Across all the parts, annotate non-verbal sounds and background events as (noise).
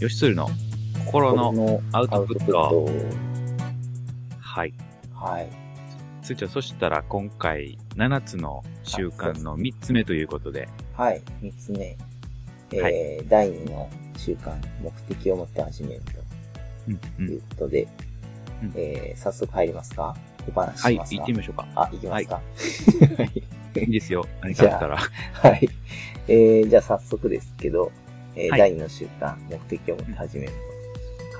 吉鶴の心ののアウトプットはい。はい。つーちゃん、そしたら今回、7つの習慣の3つ目ということで、はい。三つ目。えーは第二の習慣、目的を持って始めるうんう。というんことで、うんえー早速入りますか？手放しはい、ますか？行ってみましょうか。あ、行きますか？はい。(laughs) いいですよ。何かあったら。はい。えー、じゃあ早速ですけど、えーはい第二の習慣、目的を持って始める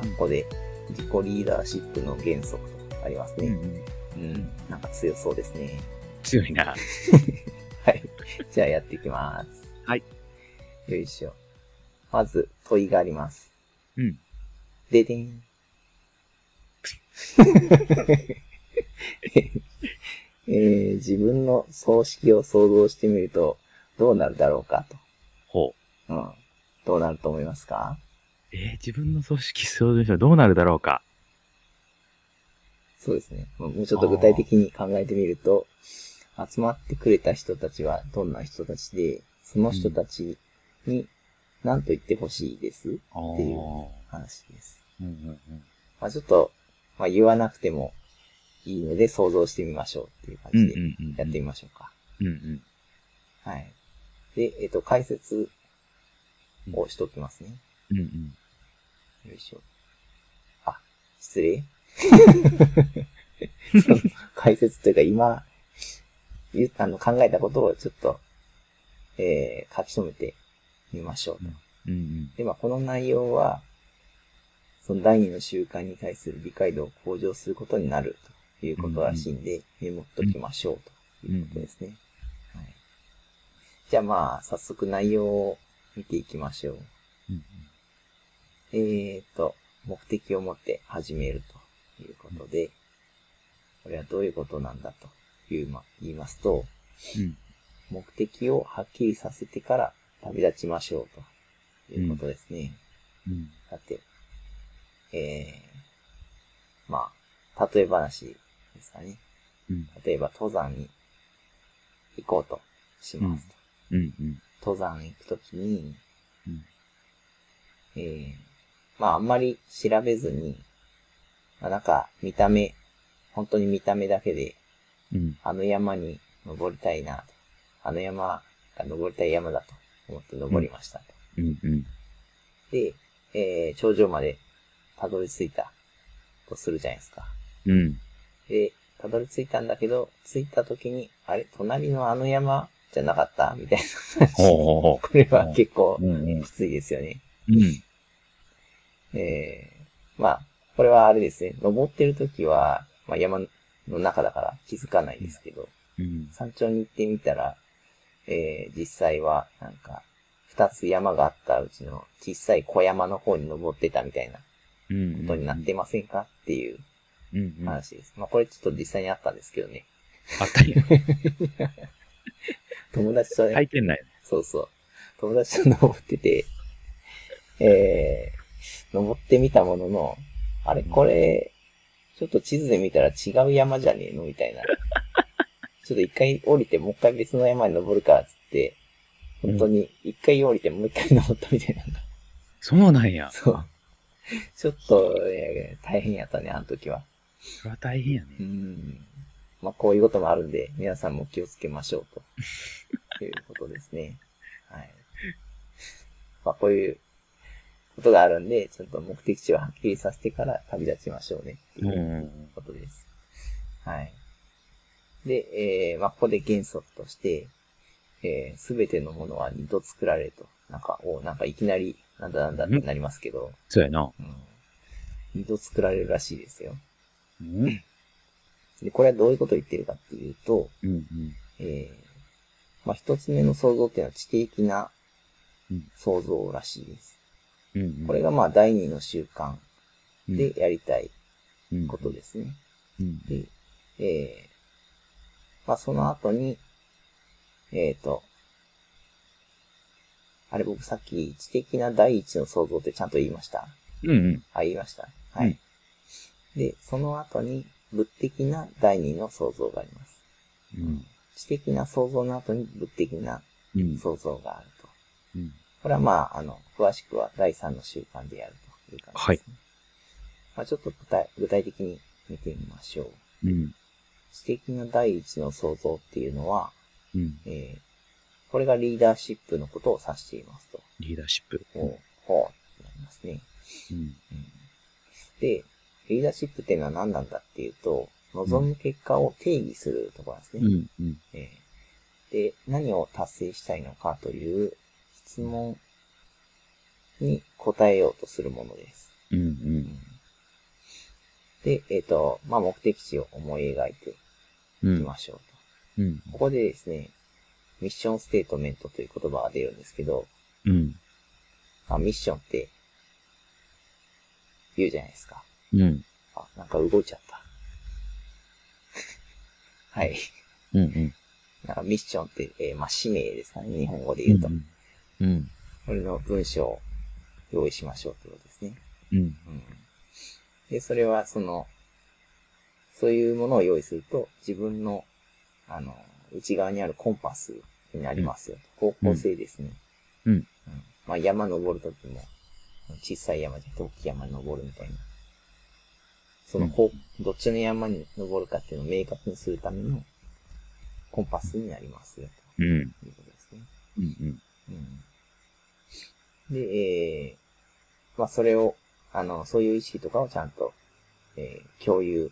と。括弧で、自己リーダーシップの原則とありますね。うんうんうん。なんか強そうですね。強いな。(laughs) はい。じゃあやっていきます。はい。よいしょ。まず、問いがあります。うん。ででん。(laughs) えー自分の葬式を想像してみると、どうなるだろうかほう。と。うん。どうなると思いますか？えー自分の組織想像したらどうなるだろうか？そうですね。もうちょっと具体的に考えてみると、集まってくれた人たちはどんな人たちで、その人たちに何と言ってほしいですっていう話です。うんうんうん。まあちょっと、まあ言わなくてもいいので想像してみましょうっていう感じでやってみましょうか。うんうん。はい。で、えっ、と、解説をしときますね。うんうん。よいしょ。あ、失礼その (laughs) 解説というか今、言あの考えたことをちょっと、えー書き留めてみましょうと。うんうん。で、まあ、この内容は、その第二の習慣に対する理解度を向上することになるということらしいんで、メモっときましょうということですね。はい。じゃあまあ、早速内容を見ていきましょう。うんえーと、目的を持って始めるということで、これはどういうことなんだという、ま、言いますと、うん。目的をはっきりさせてから旅立ちましょうということですね。うん。だって、えー、まあ、例え話ですかね。うん。例えば登山に行こうとしますと。うんうん。登山行くときに、うんえー、まああんまり調べずに、まあなんか見た目、本当に見た目だけで、うん。あの山に登りたいなと。あの山が登りたい山だと思って登りましたと。うんうん。で、えー、頂上までたどり着いたとするじゃないですか。うん。で、たどり着いたんだけど、着いた時に、あれ、隣のあの山じゃなかったみたいな話。(laughs) ほうほうほこれは結構き。ついですよね。うん。えー、まあ、これはあれですね。登ってる時は、まあ山の中だから気づかないですけど、うん。山頂に行ってみたら、えー、実際は、なんか、二つ山があったうちの小さい小山の方に登ってたみたいなうん。ことになってませんかっていう話です。まあこれちょっと実際にあったんですけどね。ったよ。(laughs) (laughs) 友達とね、体験内。そうそう。友達と登ってて、えー、登ってみたものの、あれこれ、ちょっと地図で見たら違う山じゃねえのみたいな。(laughs) ちょっと一回降りてもう一回別の山に登るからっつって、本当に一回降りてもう一回登ったみたいな。そうなんや。そう。ちょっと、えー大変やったね、あの時は。それは大変やねう。ん。まあ、こういうこともあるんで、皆さんも気をつけましょうと。(laughs) いうことですね。はい。まあ、こういうことがあるんで、ちょっと目的地をはっきりさせてから旅立ちましょうね。ってうんいううんことです。はい。で、えー、まあ、ここで原則として、えー、すべてのものは二度作られると。なんか、おなんかいきなり、なんだなんだってなりますけど、そうやな。うん。二度作られるらしいですよ。うん。で、これはどういうことを言ってるかっていうと、うんうん。えー、まあ、一つ目の想像っていうのは知的なうん想像らしいです。うんうん。これがまあ第二の習慣うんでやりたいうんことですね。うん。で、えー、まあその後に、えっ、と、あれ僕さっき知的な第一の想像ってちゃんと言いました？うんうん。あ、言いました。はい。で、その後に物的な第二の想像があります。うん。知的な想像の後に物的なうん。想像があると。うん。これはまあ、あの、詳しくは第3の習慣でやるという感じですね。まあ、ちょっと具体具体的に見てみましょう。うん。知的な第一の創造っていうのは、うん。えーこれがリーダーシップのことを指していますと。リーダーシップ。ほう、ほう、なりますね。うん。うんで、リーダーシップっていうのは何なんだっていうと、望む結果を定義するところなんですね。うん。うん。えーで、何を達成したいのかという質問に答えようとするものです。うん。う。うんんで、えっ、と、まあ、目的地を思い描いてうん。いきましょうと。うん。ここでですね、ミッションステートメントという言葉が出るんですけど、うん。あミッションって言うじゃないですか。うん。あ、なんか動いちゃった。(laughs) はい。うん。うん。なんかミッションって、えーまあ、使命ですかね、日本語で言うと。うん。これの文章を用意しましょうということですね。うん。うん。で、それはその、そういうものを用意すると、自分の、あの、内側にあるコンパスになりますよと。方向性ですね。うん。まあ、山登るときも、小さい山じゃなくて大きい山に登るみたいな。その方、どっちの山に登るかっていうのを明確にするためのコンパスになりますようん。ということですね。うん。うん。で、えー、まあ、それを、あの、そういう意識とかをちゃんと、えー共有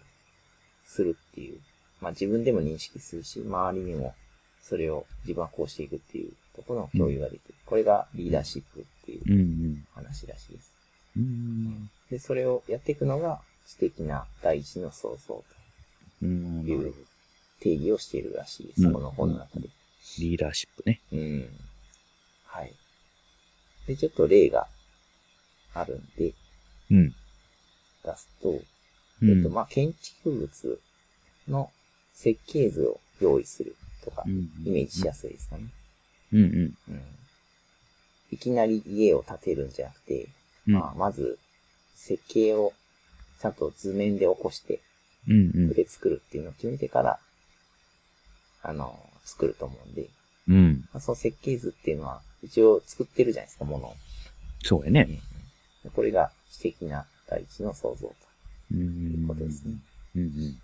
するっていう。まあ、自分でも認識するし、周りにも、それを自分はこうしていくっていうところの共有ができる。これがリーダーシップっていううん。話らしいです。うん。で、それをやっていくのが、知的な第一の創造うん。という定義をしているらしいです。うんこの本の中で。リーダーシップね。うん。はい。で、ちょっと例があるんで、うん。出すと、うん。えっと、まあ、建築物の設計図を用意するとかう、ん。イメージしやすいですかね。うん。うん。うん。いきなり家を建てるんじゃなくて、うん。まあ、まず、設計をちゃんと図面で起こして、うん。うん。で作るっていうのを決めてから、あの、作ると思うんで、うん。まあ、その設計図っていうのは、一応作ってるじゃないですか、ものを。そうやね。でこれが知的な第一の創造う。というんことですね。うん。うん。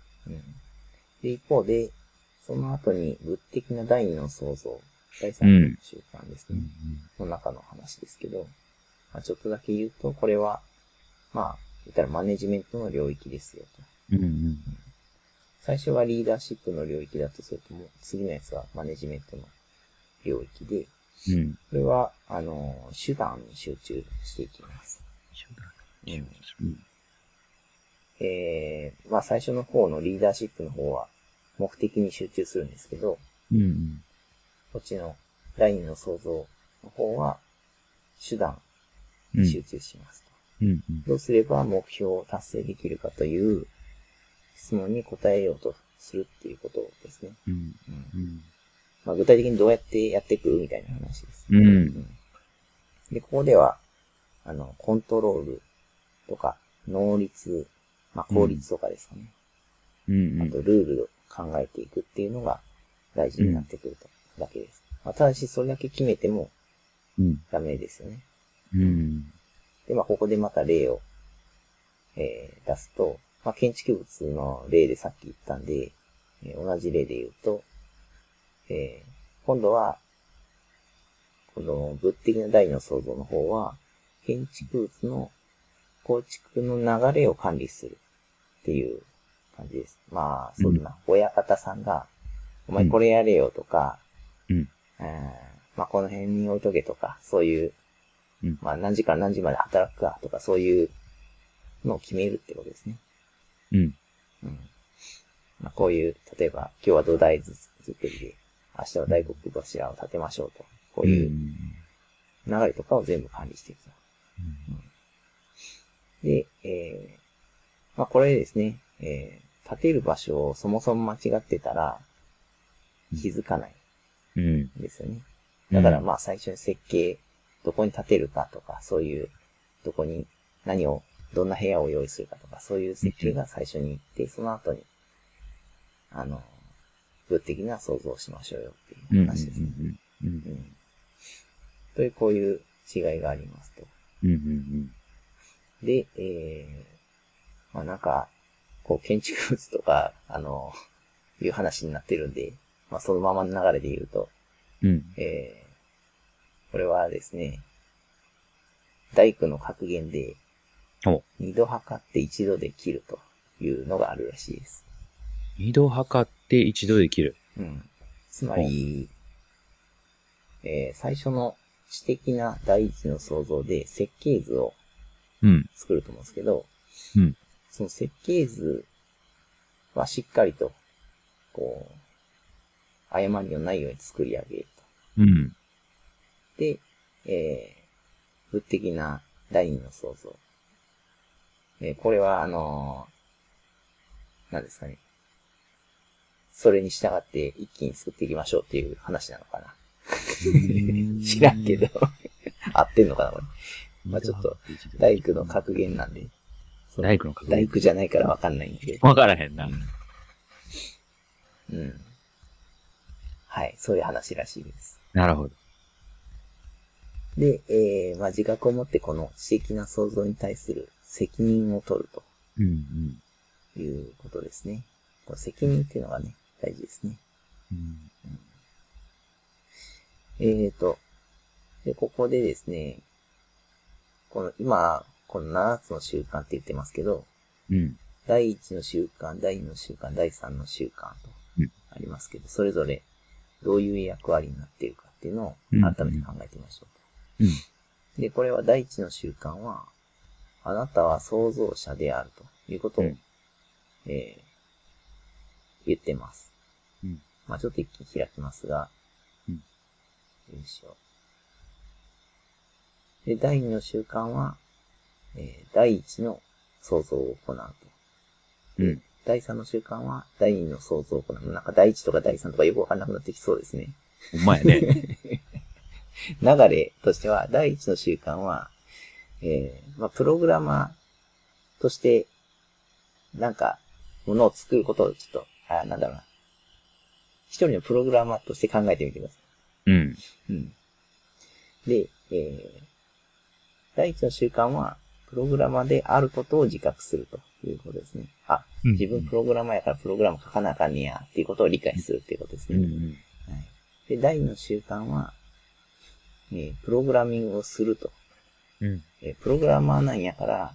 で、一方で、その後に物的な第二の創造、第三の習慣ですね。うん。の中の話ですけど、まあ、ちょっとだけ言うと、これは、まあ、言ったらマネジメントの領域ですよと。うん。最初はリーダーシップの領域だとするともう、次のやつはマネジメントの領域で、うん。これは、あの、手段に集中していきます。うん。えー、まあ最初の方のリーダーシップの方は、目的に集中するんですけど、うん。こっちの第二の創造の方は、手段うん。に集中しますと。うん。どうすれば目標を達成できるかという質問に答えようとするっていうことですね。うん。うんうん。まあ、具体的にどうやってやっていくみたいな話です。うん。で、ここでは、あの、コントロールとか、能率、まあ、効率とかですかね。うん。あと、ルールを考えていくっていうのが大事になってくると、だけです。まあ、ただし、それだけ決めてもうん。ダメですよね。うん。で、まあ、ここでまた例を、えー出すと、まあ、建築物の例でさっき言ったんで、えー同じ例で言うと、えー今度は、この物的な第二の創造の方は、建築物の構築の流れを管理するっていう感じです。まあ、そんな、親方さんが、お前これやれよとか、うん。えーまあ、この辺に置いとけとか、そういう、うんまあ、何時から何時まで働くかとか、そういうのを決めるってことですね。うん。うん。まあ、こういう、例えば、今日は土台作りで、明日は大黒柱を建てましょうと。こういう流れとかを全部管理していくと。で、えー、まあ、これですね、えー、建てる場所をそもそも間違ってたら、気づかないうん。んですよね。だからまあ最初に設計、どこに建てるかとか、そういう、どこに何を、どんな部屋を用意するかとか、そういう設計が最初に行って、その後に、あの、物的な想像をしましょうよっていう話ですね。うん。うんという、こういう違いがありますと。うんうんで、えー、まあなんか、こう建築物とか、あの、いう話になってるんで、まあそのままの流れで言うと、うん。うん。えー、これはですね、大工の格言で、お二度測って一度で切るというのがあるらしいです。二度測って一度できる。うん。つまり、えー、最初の知的な第一の創造で設計図をうん。作ると思うんですけど、うん。その設計図はしっかりと、こう、誤りのないように作り上げると。うん。で、えー、物的な第二の創造。えーこれは、あのー、何ですかね。それに従って一気に作っていきましょうっていう話なのかな。(laughs) 知らんけど。合ってんのかなこれ。まあちょっと、大工の格言なんで。大工の格言大工じゃないからわかんないんだけど。わからへんな。うん。うん。はい、そういう話らしいです。なるほど。で、えー、まあ自覚を持ってこの知的な創造に対する責任を取るとうんいうことですね。この責任っていうのがね、大事ですね。うん。えーと、で、ここでですね、この今、この7つの習慣って言ってますけど、うん。第1の習慣、第2の習慣、第3の習慣とうんありますけど、それぞれどういう役割になっているかっていうのをうん改めて考えてみましょうと。うん。で、これは第一の習慣は、あなたは創造者であるということを、うんえー言ってます。うんまあちょっと一気に開きますが、うんよいしょ。で、第二の習慣は、えー第一の創造を行うと。うん。第三の習慣は、第二の創造を行う。なんか第一とか第三とかよくわかんなくなってきそうですね。ほんまやね。(laughs) 流れとしては、第一の習慣は、えー、まあ、プログラマーとして、なんか、ものを作ることをちょっと、あ、なんだろうな。一人のプログラマーとして考えてみてくださうん。い。うん。で、えー、第一の習慣は、プログラマーであることを自覚するということですね。あ、自分プログラマーやからプログラム書かなあかんねや、っていうことを理解するっていうことですね。うんうん。はい。で、第二の習慣は、えープログラミングをすると。うん。えープログラマーなんやから、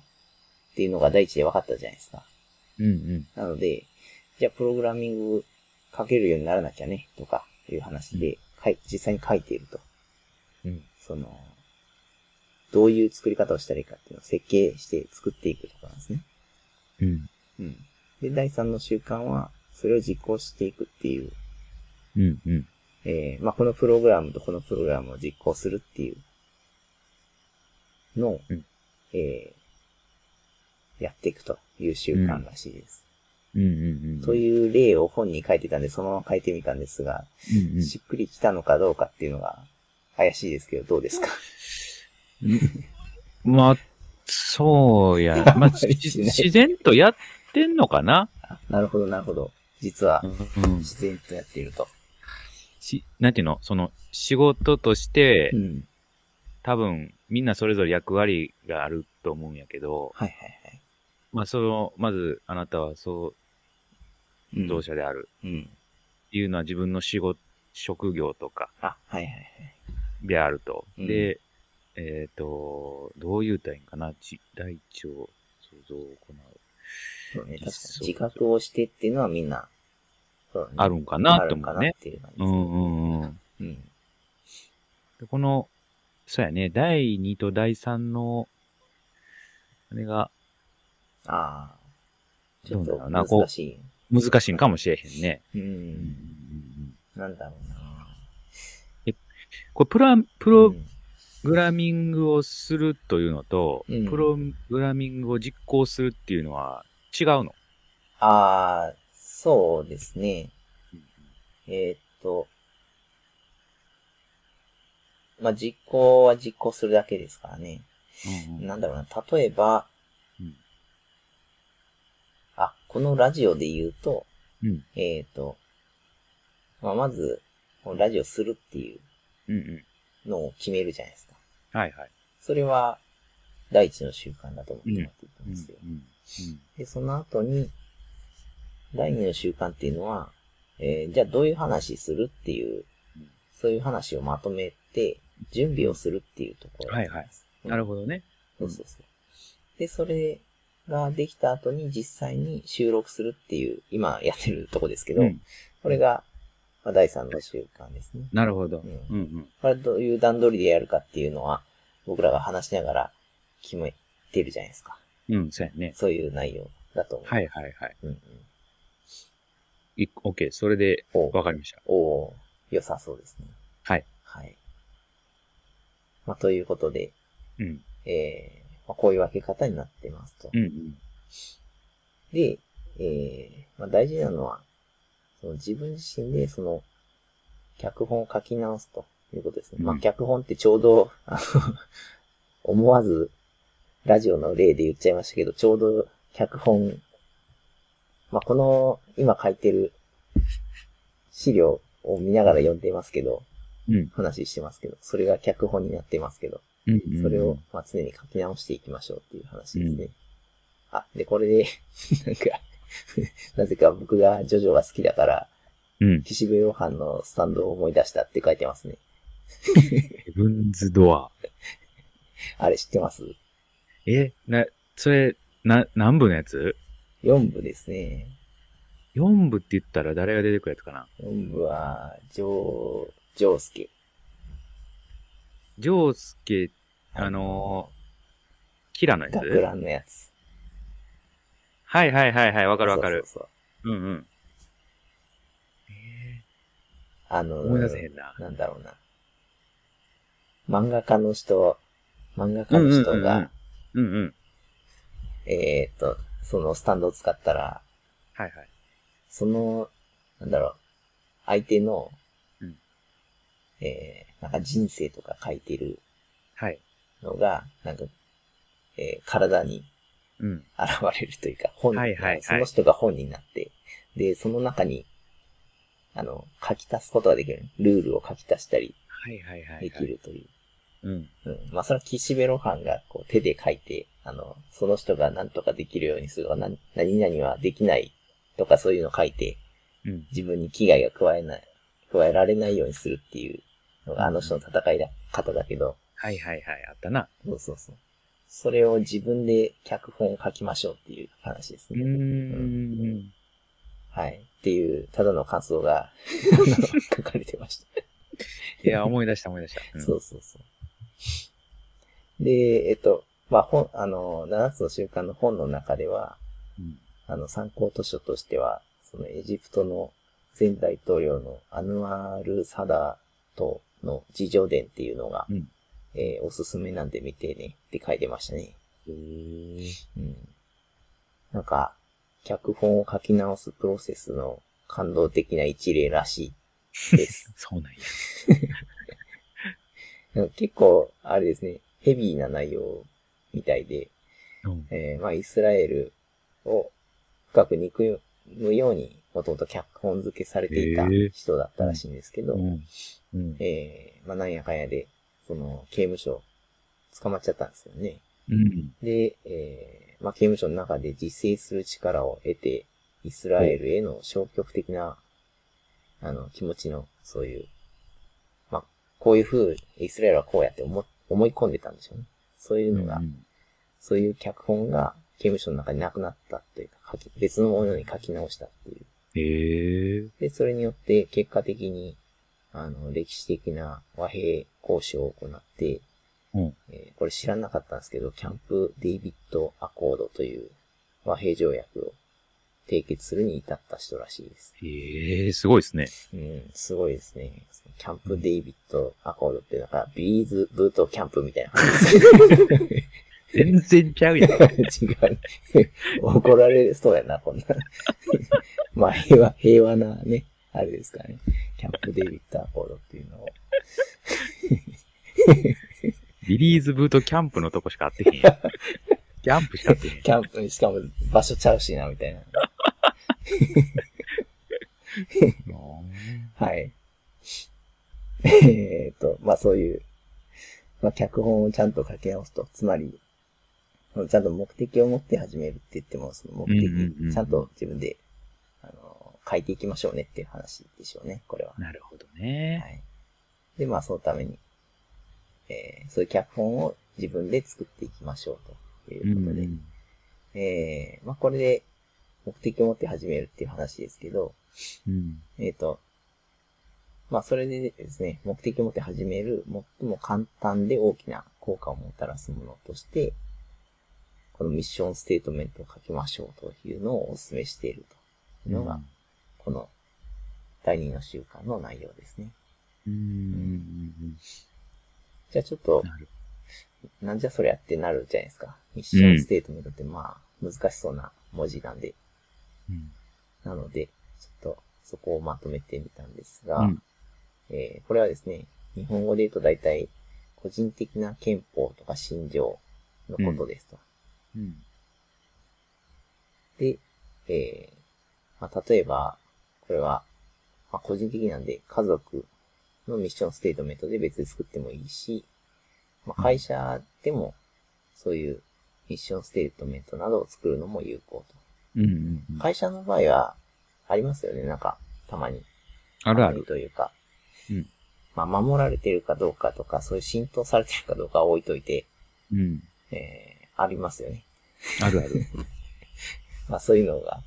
っていうのが第一で分かったじゃないですか。うんうん。なので、じゃあプログラミング書けるようにならなきゃね、とかいう話で、かい実際に書いていると。うん。その、どういう作り方をしたらいいかっていうのを設計して作っていくところなんですね。うん。うん。で、第三の習慣は、それを実行していくっていううんうん。えー、まあ、このプログラムとこのプログラムを実行するっていうのを、うんえー、やっていくという習慣らしいです。うんうんうん。という例を本に書いてたんで、そのまま書いてみたんですが、うんうん。しっくりきたのかどうかっていうのが怪しいですけど、どうですか？まあ、そうや。(laughs) まあ、自然とやってんのかな？あなるほど、なるほど。実は、うん。自然とやっていると。し、なんていうのその、仕事としてう、ん。多分、みんなそれぞれ役割があると思うんやけど、はいはいはい。まあ、その、まず、あなたはそう、うん同社である。うん。っていうのは自分の仕事、職業とかあ、はいはいはい。であると。うんで、えっ、と、どう言うたらいいんかな？ち大腸想像を行う。そうね、確かに自覚をしてっていうのはみんな、あるんかなっと思うね。うんうんうん。うん。でこの、そうやね、第2と第3の、あれがああ。ちょっと難しい。難しいんかもしれへんね。う。うんんなんだろうな。これプラ、プロうんグラミングをするというのと、うんプログラミングを実行するっていうのは違うの？ああ、そうですね。えーっと、まあ、実行は実行するだけですからね。うんなんだろうな。例えば、うんあ、このラジオで言うと、うんえーっと、まあ、まず、このラジオするっていううんうん。のを決めるじゃないですか。はいはい。それは第一の習慣だと思ってもらっていいと思うん。うんうんですよ。。うん。で、その後に、第二の習慣っていうのは、えーじゃあどういう話するっていううん、そういう話をまとめて、準備をするっていうところはいはいうんなるほどね。そうそうそう。で、それができた後に実際に収録するっていう、今やってるとこですけど、うん。これが、まあ、第三の習慣ですね。なるほど。ううんんうん。これどういう段取りでやるかっていうのは、僕らが話しながら決めてるじゃないですか。うん、そうやね。そういう内容だと思う。はいはいはい。うんうん。いオッケー、それで、おわかりました。おー良さそうですね。はい。はい。まあ、ということで、うん。えーまあ、こういう分け方になってますと。うんうん。で、えーまあ、大事なのは、その自分自身でその、脚本を書き直すということですね。まあ、うん脚本ってちょうど、あの思わず、ラジオの例で言っちゃいましたけど、ちょうど脚本、まあ、この、今書いてる資料を見ながら読んでますけど、うん。話してますけど、それが脚本になってますけど、うんうん。それを、まあ、常に書き直していきましょうっていう話ですね。うんあ、で、これで、(laughs) なんか、(laughs) なぜか僕がジョジョが好きだから、うん。岸辺露伴のスタンドを思い出したって書いてますね。ヘブンズドア。(laughs) あれ知ってます？え、な、それ、な、何部のやつ？?4 部ですね。?4 部って言ったら誰が出てくるやつかな？4部は、ジョー、ジョースケ。ジョースケ、あのー、キラのやつ？学ランのやつ。はいはいはいはい、わかるわかる。そうそうそううんうん。えあのー、思い出せへんな。なんだろうな。漫画家の人、漫画家の人うんうんうんうんが、うんうん。えーっと、そのスタンドを使ったら、はいはい。その、なんだろう、相手の、うんえー、なんか人生とか書いてるはい。のが、なんか、えー体にうん。現れるというか、本、はいはいはいその人が本になって、で、その中に、あの、書き足すことができる。ルールを書き足したりはいはいはい、はい。できるという。うん。うん。まあ、それは岸辺露伴がこう手で書いて、あの、その人が何とかできるようにするとか、な何々はできないとかそういうのを書いて、うん。自分に危害が加えない、加えられないようにするっていうのがあの人の戦いだ、方だけど、はいはいはい、あったな。そうそうそう。それを自分で脚本を書きましょうっていう話ですうーね。ん。はい。っていう、ただの感想が (laughs) 書かれてました。いや、思い出した思い出した。うんそうそうそう。で、えっと、まあ、本、あの、7つの習慣の本の中では、うん。あの、参考図書としては、そのエジプトの前大統領のアヌアール・サダートの自叙伝っていうのが、うんえーおすすめなんで見てねって書いてましたね。へーうん。なんか、脚本を書き直すプロセスの感動的な一例らしいです。(laughs) そうなんや。(laughs) 結構、あれですね、ヘビーな内容みたいで、うん。えーまあ、イスラエルを深く憎むように、もともと脚本付けされていた人だったらしいんですけど、うん。うん。えーまあ、なんやかんやで、その、刑務所、捕まっちゃったんですよね。うん。で、で、えーまあ、刑務所の中で自制する力を得て、イスラエルへの消極的な、あの、気持ちの、そういう、まあ、こういう風、イスラエルはこうやって思思い込んでたんでしょうね。そういうのが、うんそういう脚本が刑務所の中になくなったというか、書き別のものに書き直したっていう。へえ。で、それによって結果的に、あの、歴史的な和平交渉を行って、うん。えーこれ知らなかったんですけど、キャンプ・デイビッド・アコードという和平条約を締結するに至った人らしいです。へえ、すごいですね。うん、すごいですね。 Camp David Accord ってなんか、ビリーズ・ブート・キャンプみたいな感じです。全然ちゃうやん。違う。怒られそうやな、こんな。まあ、平和、平和なね、あれですからね。 Camp David Accord っていうのを。ビリーズブートキャンプのとこしかあってへんやん。キャンプしかあってへん。キャンプ、しかも場所ちゃうしな、みたいな。(laughs) はい。えーっと、まあそういう、まあ、脚本をちゃんと書き直すと。つまり、ちゃんと目的を持って始めるって言っても、その目的うんうんうん、ちゃんと自分で、あの、書いていきましょうねっていう話でしょうね、これは。なるほどね。はい。で、まあ、そのために、えーそういう脚本を自分で作っていきましょうといううんことで、うんえーまあ、これで目的を持って始めるっていう話ですけど、うん。えっ、と、まあ、それでですね、目的を持って始める最も簡単で大きな効果をもたらすものとして、このミッションステートメントを書きましょうというのをお勧めしているというのが、この第二の習慣の内容ですね。うん。うん。じゃあちょっと、なんじゃそりゃってなるじゃないですか。ミッションステートメントってまあ、難しそうな文字なんで。うん。なので、ちょっとそこをまとめてみたんですが、うんえーこれはですね、日本語で言うと大体、個人的な憲法とか心情のことですと。うん。で、えーまあ、例えば、これは、まあ、個人的なんで、家族のミッションステートメントで別で作ってもいいし、まあ、会社でも、そういうミッションステートメントなどを作るのも有効うん。うんと。。会社の場合は、ありますよね、なんか、たまに。あるある。というか。うん。まあ、守られてるかどうかとか、そういう浸透されてるかどうかは置いといて、うん。えー、ありますよね。あるある。(laughs) まあそういうのが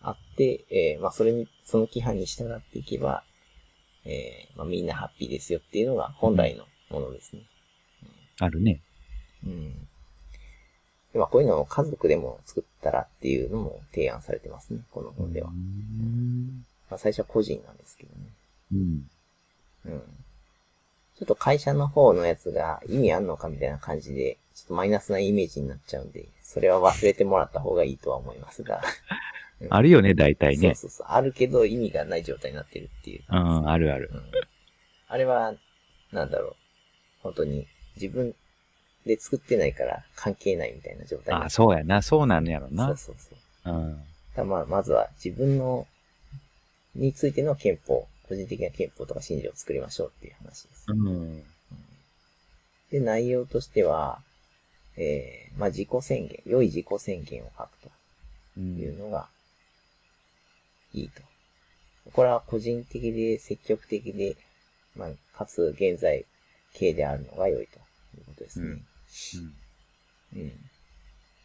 あって、えーまあそれに、その規範に従っていけば、えーまあみんなハッピーですよっていうのが本来のものですね。あるね。うん。でまあこういうのを家族でも作ったらっていうのも提案されてますね、この本では。うん。まあ最初は個人なんですけどね。うん。うん。ちょっと会社の方のやつが意味あんのかみたいな感じで、ちょっとマイナスなイメージになっちゃうんで、それは忘れてもらった方がいいとは思いますが。(laughs) あるよね、大体ね。そうそうそう。あるけど意味がない状態になってるっていううん、あるあるう。ん。あれは、なんだろう。本当に自分で作ってないから関係ないみたいな状態あ、そうやな。そうなんやろな。そうそうそう。うん。だまあ、まずは自分の、についての憲法、個人的な憲法とか信条を作りましょうっていう話です。うん。で、内容としては、えー、まあ自己宣言、良い自己宣言を書くとう。いうんのがいいと。これは個人的で積極的で、まあ、かつ現在形であるのが良いということですね。うん。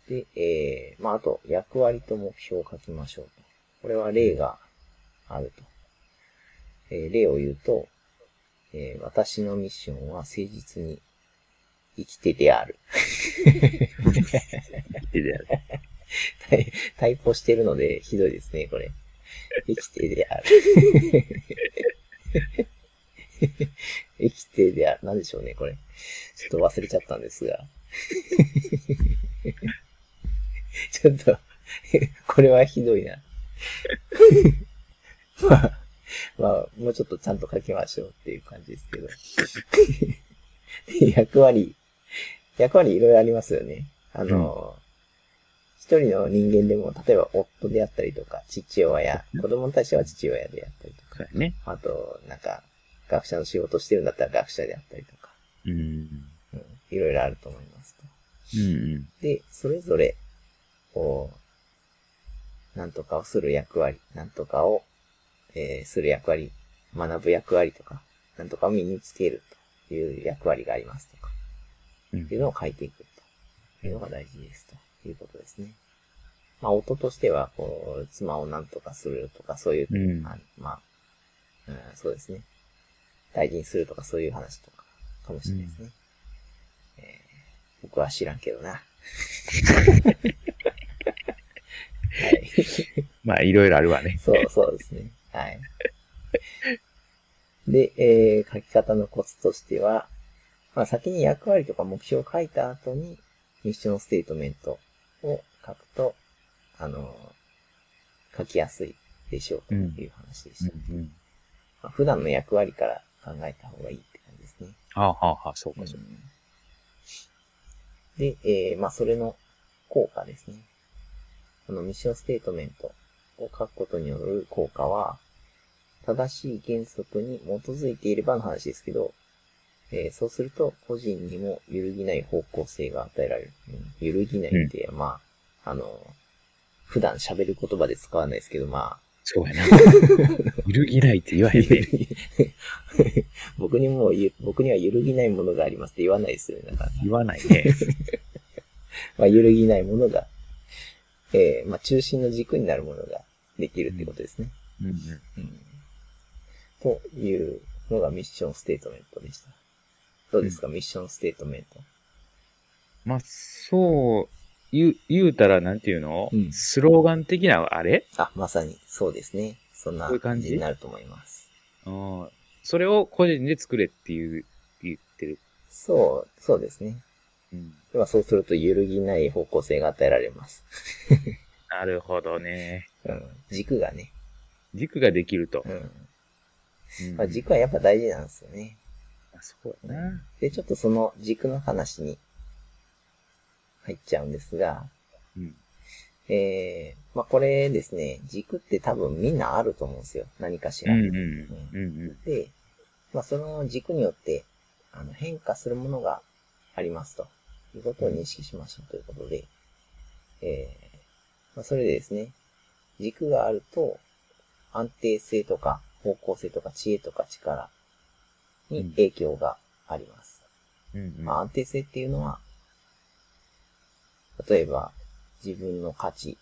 で、えー、まあ、あと、役割と目標を書きましょうと。これは例があると。えー例を言うと、えー私のミッションは誠実に生きてである。でであるタイタイプしてるのでひどいですね、これ。生きてである。(laughs) 生きてである。なんでしょうね、これ。ちょっと忘れちゃったんですが。(laughs) ちょっと、(laughs) これはひどいな。(laughs) まあ、まあ、もうちょっとちゃんと書きましょうっていう感じですけど。で役割、役割いろいろありますよね。あの、一人の人間でも、例えば夫であったりとか、父親、子供に対しては父親であったりとか、ね。あと、なんか、学者の仕事してるんだったら学者であったりとか、うん。うん、いろいろあると思いますと。うん。で、それぞれ、こう、なんとかをする役割、なんとかを、えーする役割、学ぶ役割とか、なんとかを身につけるという役割がありますとか、うんっていうのを書いていくというのが大事ですということですね。まあ、音としては、こう、妻をなんとかするとか、そういう、うんあまあ、うん、そうですね。大事にするとか、そういう話とか、かもしれないですね。えー僕は知らんけどな。(laughs) はい。まあ、いろいろあるわね。そう、そうですね。はい。で、えー書き方のコツとしては、まあ、先に役割とか目標を書いた後に、ミッションステートメントを書くと、あのー書きやすいでしょうという話でした。うん。まあ、普段の役割から考えた方がいいって感じですね。はあ、はあ、はあ、そうか、そうか。で、えーまあ、それの効果ですね。このミッションステートメントを書くことによる効果は、正しい原則に基づいていればの話ですけど、えーそうすると、個人にも揺るぎない方向性が与えられる。うん揺るぎないって、まあ、あの、普段喋る言葉で使わないですけど、まそうやな。(laughs) 揺るぎないって言わあ、へんね。(laughs) 僕にもゆ、僕には揺るぎないものがありますって言わないですよね。だから、言わないね。(laughs) まあ、揺るぎないものが、えーまあ、中心の軸になるものができるってことですね。うんうん。うんというのがミッションステートメントでした。どうですか、ミッションステートメント。まあ、そう、言う、言うたら、なんていうの、うんスローガン的な、あれ？あ、まさにそうですね。そんなこういう感じ？になると思います。うん。それを個人で作れっていう、言ってる。そう、そうですね。うん。そうすると揺るぎない方向性が与えられます。(laughs) なるほどね。うん、軸がね。軸ができるとう。んうんまあ、軸はやっぱ大事なんですよね。あそうやな。で、ちょっとその軸の話に入っちゃうんですが、うん。えー、まあこれですね、軸って多分みんなあると思うんですよ。何かしら。うんうん。うんうん。で、まあその軸によって、あの変化するものがありますということを認識しましょうということで、えー、まあそれでですね、軸があると安定性とか方向性とか知恵とか力に影響があります。うんうん。まあ安定性っていうのは、例えば自分の価値、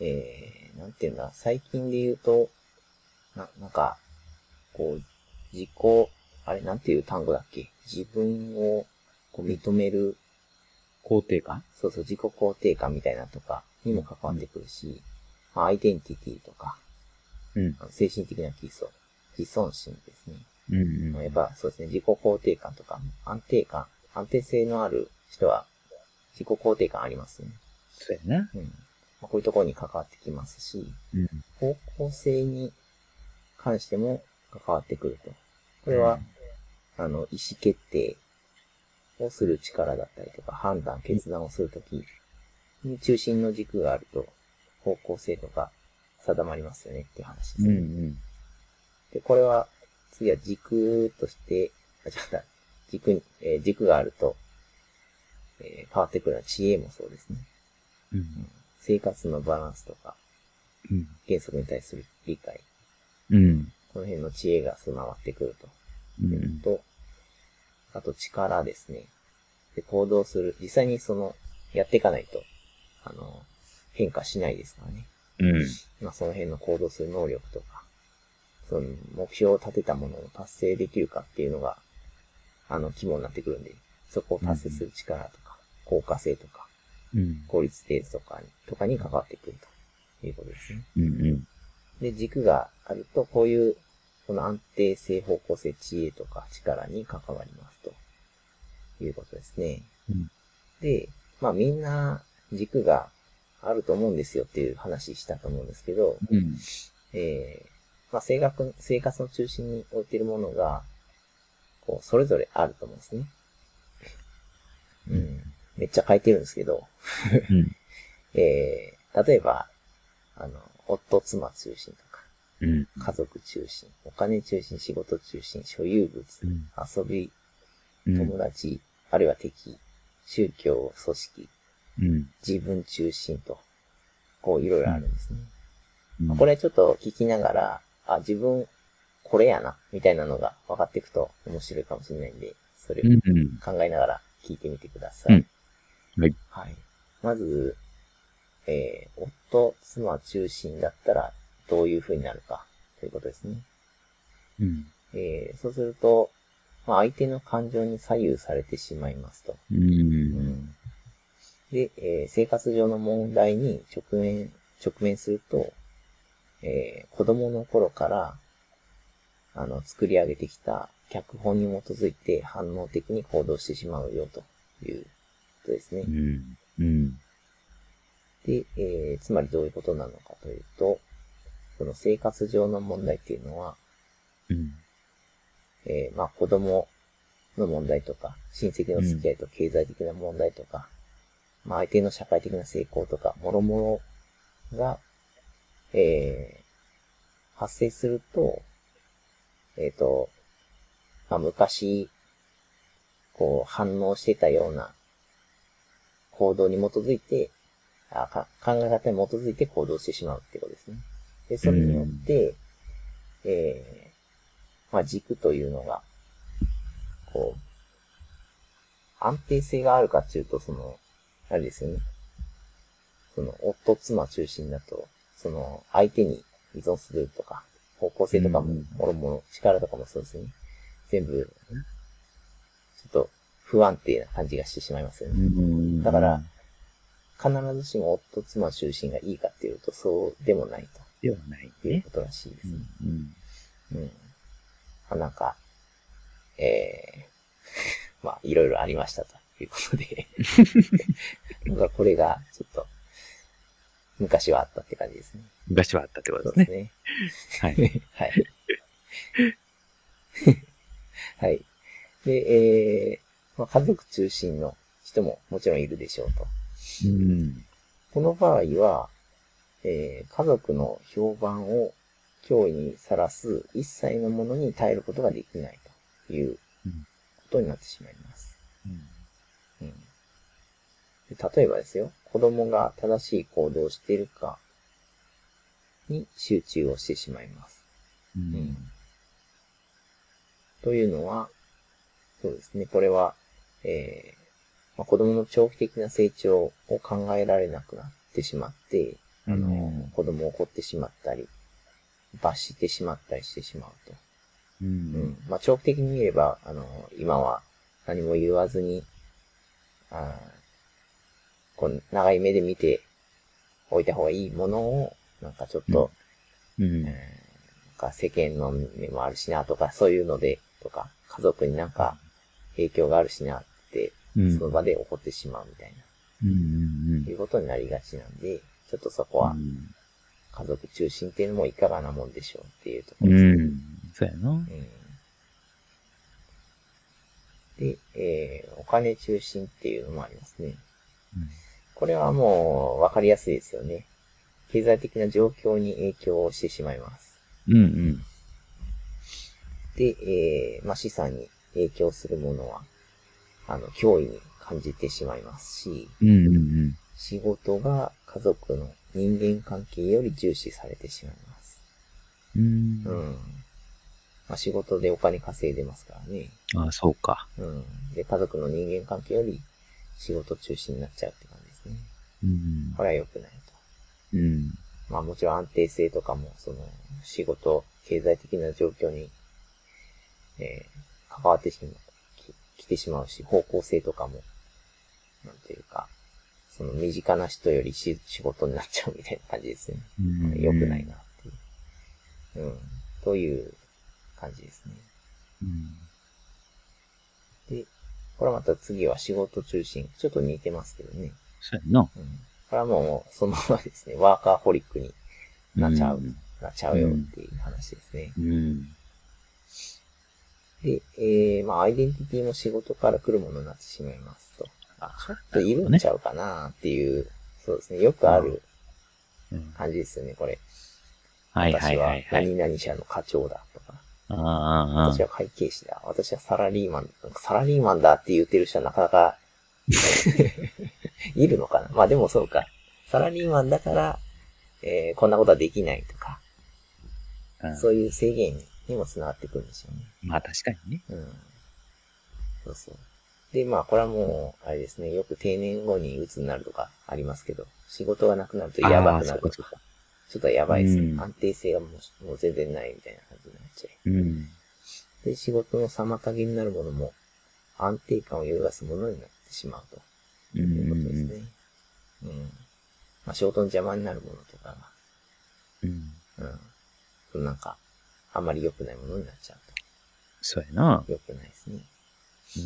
えー、なんていうんだ、最近で言うと、な、なんか、こう、自己、あれ、なんていう単語だっけ？自分をこう認める、肯定感？そうそう、自己肯定感みたいなとかにも関わってくるし、まあ、アイデンティティとか、うん。あの精神的な基礎、自尊心ですね。うんうん。やっぱそうですね、自己肯定感とか、安定感、安定性のある人は、自己肯定感ありますね。そうやな。うん。まあ、こういうところに関わってきますし、うん。方向性に関しても関わってくると。これは、あの、意思決定をする力だったりとか、判断、決断をするときに中心の軸があると、方向性とか定まりますよねっていう話ですうんうね。ん。で、これは、次は軸として、あ、違った。軸に、えー軸があると、えー変わってくるのは知恵もそうですね。うん。生活のバランスとか、うん。原則に対する理解、うん。この辺の知恵が備わってくると。う。んと、あと力ですね。で、行動する。実際にその、やっていかないと、あの、変化しないですからね。うん。まあ、その辺の行動する能力とか、その目標を立てたものを達成できるかっていうのが、あの、肝になってくるんで、そこを達成する力とか、効果性とか、うん。効率性とかに、とかに関わってくるということですね。うんうん。で、軸があると、こういう、この安定性、方向性、知恵とか力に関わりますということですね。うんで、まあみんな軸があると思うんですよっていう話したと思うんですけど、うん。えー、まあ生活、生活の中心に置いているものが、こう、それぞれあると思うんですね。うん。めっちゃ書いてるんですけど、うん。えー、例えば、あの、夫、妻中心とか、うん。家族中心、お金中心、仕事中心、所有物、うん遊び、うん。友達、あるいは敵、宗教、組織、うん。自分中心と、こういろいろあるんですね。うん。これちょっと聞きながら、あ、自分、これやな、みたいなのが分かっていくと面白いかもしれないんで、それを。考えながら聞いてみてください。うんはい。はい。まず、えー、夫、妻中心だったら、どういう風になるか、ということですね。うん。えー、そうすると、まあ、相手の感情に左右されてしまいますと。うん。で、えー生活上の問題に直面、直面すると、えー子供の頃から、あの、作り上げてきた脚本に基づいて反応的に行動してしまうよということですねう。ん。うん。で、えーつまりどういうことなのかというと、この生活上の問題っていうのは、うん。えーまあ子供の問題とか、親戚の付き合いと経済的な問題とか、まあ相手の社会的な成功とか、もろもろが、えー発生すると、えっ、と、まあ昔こう、反応してたような行動に基づいて、あか考え方に基づいて行動してしまうってことですね。で、それによって、えー、まあ、軸というのが、こう、安定性があるかっていうと、その、あれですよね。その、夫、妻中心だと、その、相手に依存するとか、方向性とかもうん、もろもろ、力とかもそうですね。全部、ちょっと不安定な感じがしてしまいますよね。うんだから、必ずしも夫、妻中心がいいかっていうと、そうでもないではないねというこ。とらしいですね。うん。うん。まあ、なんか、えー、(laughs) まあ、いろいろありましたということで。(laughs) 僕はこれが、ちょっと、昔はあったって感じですね。昔はあったってことそうですね。ですね。はい。(laughs) はい。はい。で、えー、まあ、家族中心の人ももちろんいるでしょうと。うん。この場合は、えー家族の評判を脅威にさらす一切のものに耐えることができないといううんことになってしまいます。うんうんで例えばですよ、子供が正しい行動をしているかに集中をしてしまいます。ううんん。というのは、そうですね、これは、えーまあ、子供の長期的な成長を考えられなくなってしまって、あの、うん子供を怒ってしまったり、罰してしまったりしてしまうと。ううんん。まあ、長期的に見れば、あの、今は何も言わずに、あーこう、長い目で見ておいた方がいいものを、なんかちょっと、うん。えーなんか世間の目もあるしなとか、そういうので、とか、家族になんか影響があるしなその場で起こってしまうみたいな、うん。いうことになりがちなんで、ちょっとそこは家族中心っていうのもいかがなもんでしょうっていうとこうろですね。ん。そうやな。うんで、えーお金中心っていうのもありますね。これはもう分かりやすいですよね。経済的な状況に影響をしてしまいます。うん。うん。で、えーまあ、資産に影響するものは、あの、脅威に感じてしまいますし、うん。うん。仕事が家族の人間関係より重視されてしまいます。うん。うん。まあ、仕事でお金稼いでますからね。ああ、そうか。うん。で、家族の人間関係より仕事中心になっちゃうって感じですね。うんこ。れは良くないと。うん。まあもちろん安定性とかも、その、仕事、経済的な状況に、えー関わってしま来てしまうし、方向性とかも、なんていうか、その身近な人よりし仕事になっちゃうみたいな感じですね。うん良くないなっていう。うん。という感じですね。うん。で、これはまた次は仕事中心。ちょっと似てますけどね。そうやな。うん。これはもう、そのままですね、ワーカーホリックになっちゃう、うんなっちゃうよっていう話ですね。うん。で、えー、まあ、アイデンティティも仕事から来るものになってしまいますと。あ、ちょっといるんちゃうかなっていう、そうですね、よくあるうん感じですよね、これ。はいはい私ははいはい。何々社の課長だとか、あ私は会計士だ、私はサラリーマン、サラリーマンだって言ってる人はなかなか (laughs) いるのかなまあでもそうか。サラリーマンだから、えー、こんなことはできないとか、あ。そういう制限にもつながってくるんですよね。まあ確かにね。うん。そうそう。で、まあ、これはもう、あれですね、よく定年後に鬱になるとかありますけど、仕事がなくなるとやばくなるとか、ちょっとやばいですね。うん安定性がもうもう全然ないみたいな感じになっちゃう。うん。で、仕事の妨げになるものも、安定感を揺るがすものになってしまうとういうことですん。ね。うん。まあ、仕事の邪魔になるものとかうん。が、うん。なんか、あんまり良くないものになっちゃうそうやな。と。良くないですね。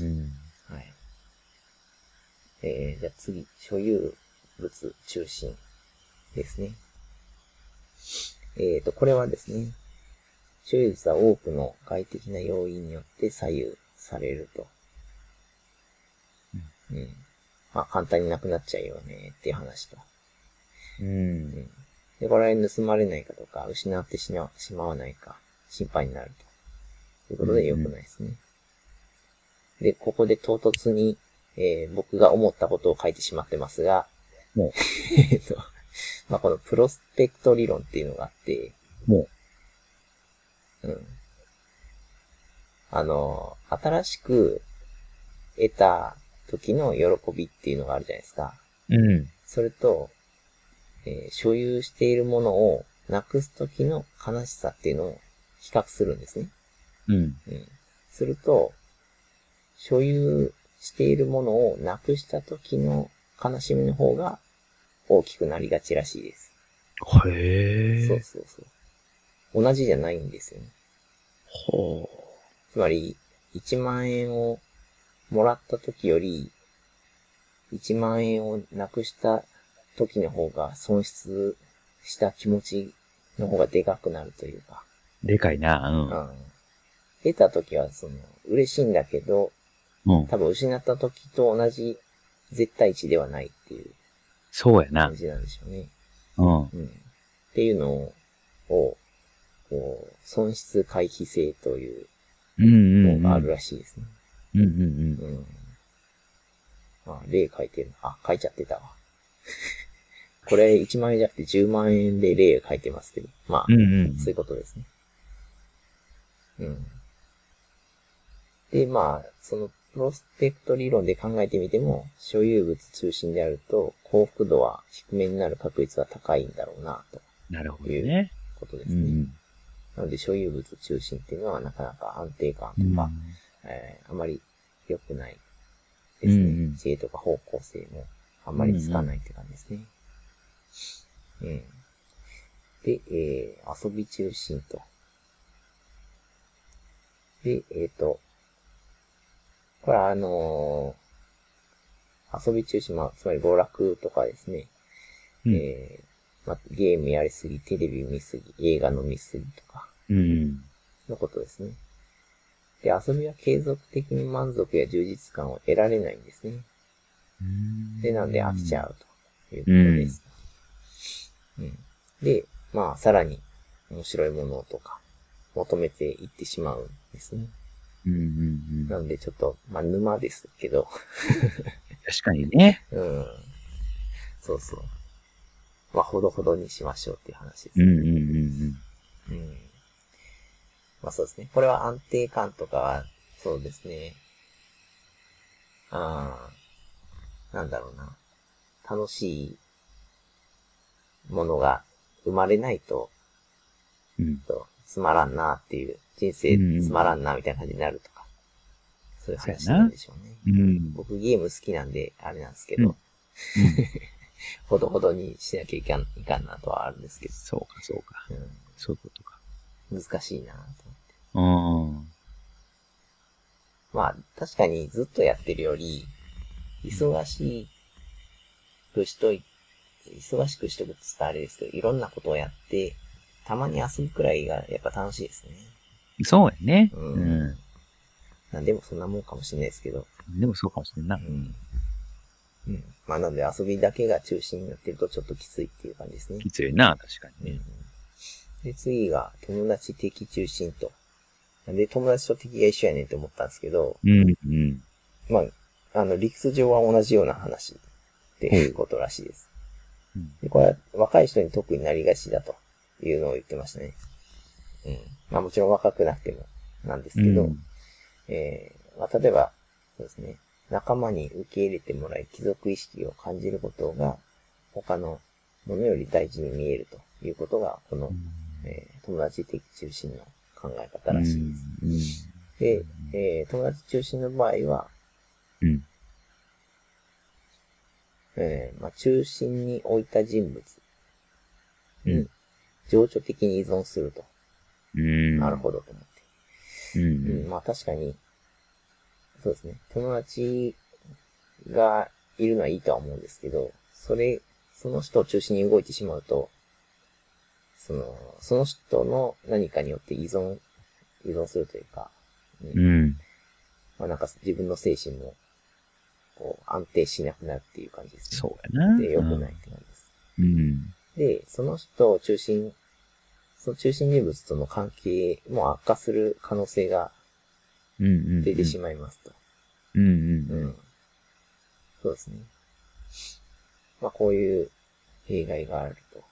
うん。はい。えー、じゃあ次、所有物中心ですね。えーと、これはですね、所有物は多くの外的な要因によって左右されると。うん。まあ、簡単になくなっちゃうよねっていう話と。うん。うん。で、これは盗まれないかとか、失ってしまわないか、心配になると。いうことで良くないですね。で、ここで唐突に、えー僕が思ったことを書いてしまってますが、も (laughs) えっと、まあ、このプロスペクト理論っていうのがあって、もうん。あの、新しく得た時の喜びっていうのがあるじゃないですか。う。うん。それと、えー所有しているものをなくす時の悲しさっていうのを比較するんですね。うん。うん。すると、所有しているものをなくした時の悲しみの方が大きくなりがちらしいです。へえ。そうそうそう。同じじゃないんですよね。ほつまり、1万円をもらった時より、1万円をなくした時の方が損失した気持ちの方がでかくなるというか、う。でかいな。うん。得た時はその、嬉しいんだけど、うん。うん。多分失った時と同じ絶対値ではないっていうそうやな感。じなんでしょうね。うん。うん。っていうのを、こう、損失回避性といううんうん。のがあるらしいですね。うんうんうん。うん。あ、例書いてる。あ、書いちゃってたわ。(laughs) これ1万円じゃなくて10万円で例書いてますけど。まあ、うんうん。そういうことですね。うん。で、まあ、そのプロスペクト理論で考えてみても、所有物中心であると幸福度は低めになる確率は高いんだろうな、となるほどね。ことでうんうすね。ん。なので、所有物中心っていうのはなかなか安定感とうんか、えーあまり良くないですね。うんうん知恵とか方向性もあんまりつかないって感じですね。うん。で、えー遊び中心と。で、えっ、と、これはあのー遊び中心、まあ、つまり娯楽とかですね。うんえーまあ、ゲームやりすぎ、テレビ見すぎ、映画の見すぎとかうん。のことですね。で、遊びは継続的に満足や充実感を得られないんですね。で、なんで飽きちゃうということです。うん。で、まあ、さらに面白いものとか求めていってしまうんですね。うんうんうん。なので、ちょっと、まあ、沼ですけど、(laughs) 確かにね。うん。そうそう。まあ、ほどほどにしましょうっていう話ですね。うんうんうんうん。うん。まあそうですね。これは安定感とかは、そうですね。ああ、なんだろうな。楽しいものが生まれないと、うん。とつまらんなっていう、人生うんつまらんなみたいな感じになるとか、そういう話なんでしょうね。うん。僕ゲーム好きなんで、あれなんですけど、うん (laughs) ほどほどにしなきゃいかんいかんなとはあるんですけど、そうか、そうか。そういうことか。うん、難しいなと思って。うん。まあ、確かにずっとやってるより、忙しくしとい、忙しくしとくって言ったらあれですけど、いろんなことをやって、たまに遊ぶくらいがやっぱ楽しいですね。そうやね。うんうん。なんでもそんなもんかもしれないですけど。でもそうかもしれんなう。ん。うん。まあ、なので遊びだけが中心になってるとちょっときついっていう感じですね。きついな、確かにね。で、次が友達的中心と。なんで友達と敵が一緒やねんって思ったんですけど、うん、うん。まあ、あの、理屈上は同じような話っていうことらしいです。うんで、これは若い人に特になりがちだというのを言ってましたね。うん。まあもちろん若くなくてもなんですけど、うんえーまあ例えば、そうですね、仲間に受け入れてもらい貴族意識を感じることが他のものより大事に見えるということが、この、えー友達的中心の考え方らしいです。で、えー友達中心の場合は、うん。えーまあ、中心に置いた人物にうん、情緒的に依存すると。うん。なるほどと思って。う。うんん、まあ確かに、そうですね。友達がいるのはいいとは思うんですけど、それ、その人を中心に動いてしまうと、その、その人の何かによって依存、依存するというか、うんうん。まあなんか自分の精神も、こう、安定しなくなるっていう感じですね。そうやな。で、良くないって感じです。うん。で、その人を中心、その中心人物との関係も悪化する可能性が。出てしまいますと。うんう。うんん。そうですね。まあ、こういう弊害があると。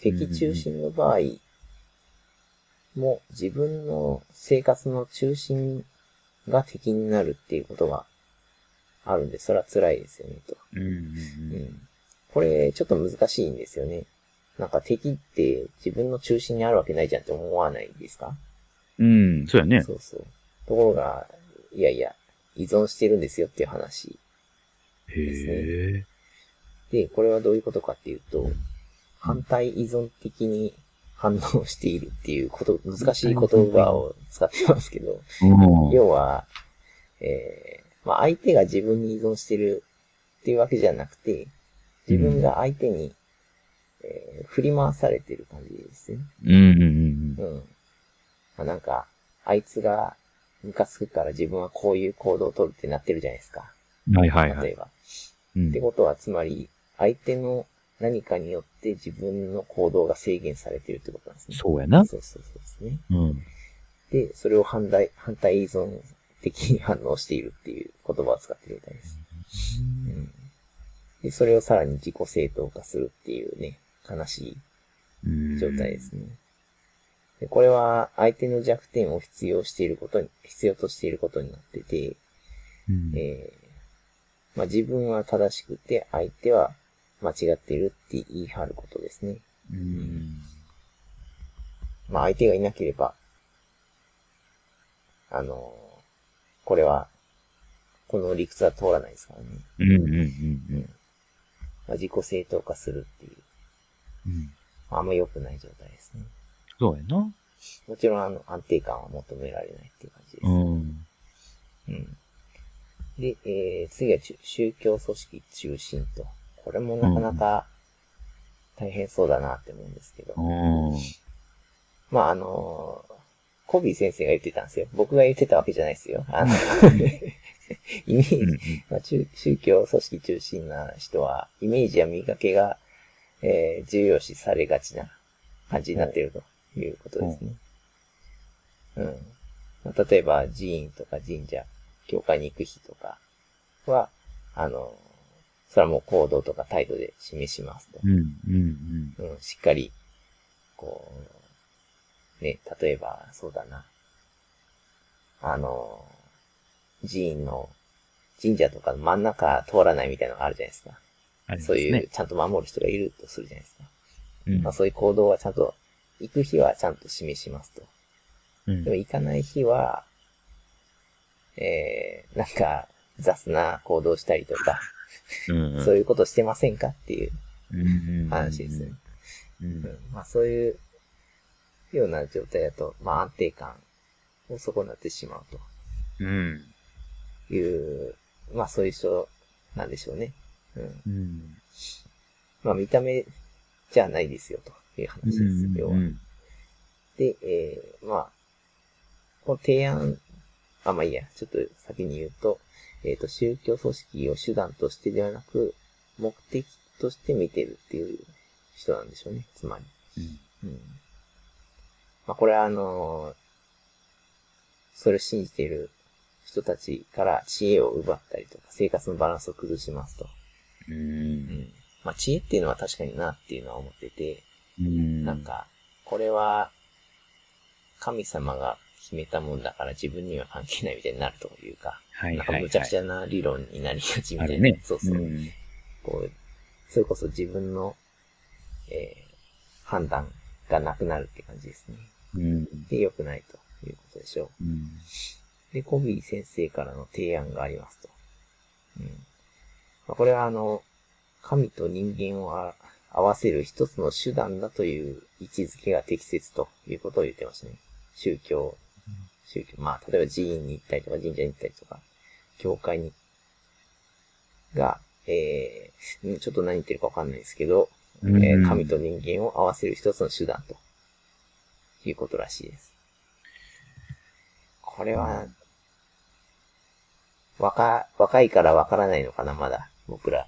敵中心の場合も自分の生活の中心が敵になるっていうことがあるんで、それは辛いですよね、と。うんうんうん。これ、ちょっと難しいんですよね。なんか敵って自分の中心にあるわけないじゃんって思わないですか？うん。うん、そうやね。そうそう。ところが、いやいや、依存してるんですよっていう話。へえ。で、これはどういうことかっていうと、反対依存的に反応しているっていうこと、難しい言葉を使ってますけど、うん。要は、えー、まあ相手が自分に依存してるっていうわけじゃなくて、自分が相手に、えー振り回されてる感じですね。うんうんうんうん。まあ、なんか、あいつがムカつくから自分はこういう行動を取るってなってるじゃないですか。うん。はいはいはい。例えば。うんってことは、つまり、相手の何かによって自分の行動が制限されてるってことなんですね。そうやな。そうそうそうですね。うん。で、それを反対、反対依存的に反応しているっていう言葉を使ってるみたいです。うん。で、それをさらに自己正当化するっていうね、悲しうんい状態ですね。でこれは相手の弱点を必要していることに、必要としていることになってて、うん。えーまあ、自分は正しくて相手は間違っているって言い張ることですね。うん。まあ、相手がいなければ、あのーこれは、この理屈は通らないですからね。うんうんうんまあ、自己正当化するっていう、うん。まあ、あんま良くない状態ですね。そうやな。もちろん、あの、安定感は求められないっていう感じです。うん。うん。で、えー、次は宗教組織中心と。これもなかなか大変そうだなって思うんですけど。うん。まあ、あのーコビー先生が言ってたんですよ。僕が言ってたわけじゃないですよ。あの、(laughs) (laughs) イメージ、うんまあ、中宗教組織中心な人は、イメージや見かけが、えー重要視されがちな感じになっているということですね。うん。まあ、例えば、寺院とか神社、教会に行く日とかは、あの、それはもう行動とか態度で示しますと。うんうんうん、しっかり、こう、ね、例えば、そうだな。あの、寺院の、神社とかの真ん中通らないみたいなのがあるじゃないですか。すそういう、ね。ちゃんと守る人がいるとするじゃないですか。うんまあそういう行動はちゃんと、行く日はちゃんと示しますと。うんでも行かない日は、えー、なんか、雑な行動したりとか、うんうんそういうことしてませんかっていう話ですね。まあそういうような状態だと、まあ安定感を損なってしまううん。という、まあそういう人なんでしょうね。うん。うん。まあ見た目じゃないですよという話です。要は。で、えー、まあ、この提案、あ、まあいいや、ちょっと先に言うと、えっ、と、宗教組織を手段としてではなく、目的として見てるっていう人なんでしょうね。つまり。うん。うん。まあ、これはあのーそれを信じている人たちから知恵を奪ったりとか、生活のバランスを崩しますと。うん。まあ、知恵っていうのは確かになっていうのは思ってて、うん。なん、か、これは、神様が決めたもんだから自分には関係ないみたいになるというか、なんかはいはい。無茶苦茶な理論になりがちみたいな。ね。そうそう。んこう、それこそ自分の、えー判断がなくなるって感じですね。うん。で、良くないということでしょう。うん。で、コビー先生からの提案がありますと。うん。まあ、これはあの、神と人間をあ合わせる一つの手段だという位置づけが適切ということを言ってましたね。宗教、宗教、まあ、例えば寺院に行ったりとか、神社に行ったりとか、教会に、が、えー、うんちょっと何言ってるかわかんないですけど、えうんー神と人間を合わせる一つの手段ということらしいです。これは、若、若いからわからないのかな、まだ、僕ら。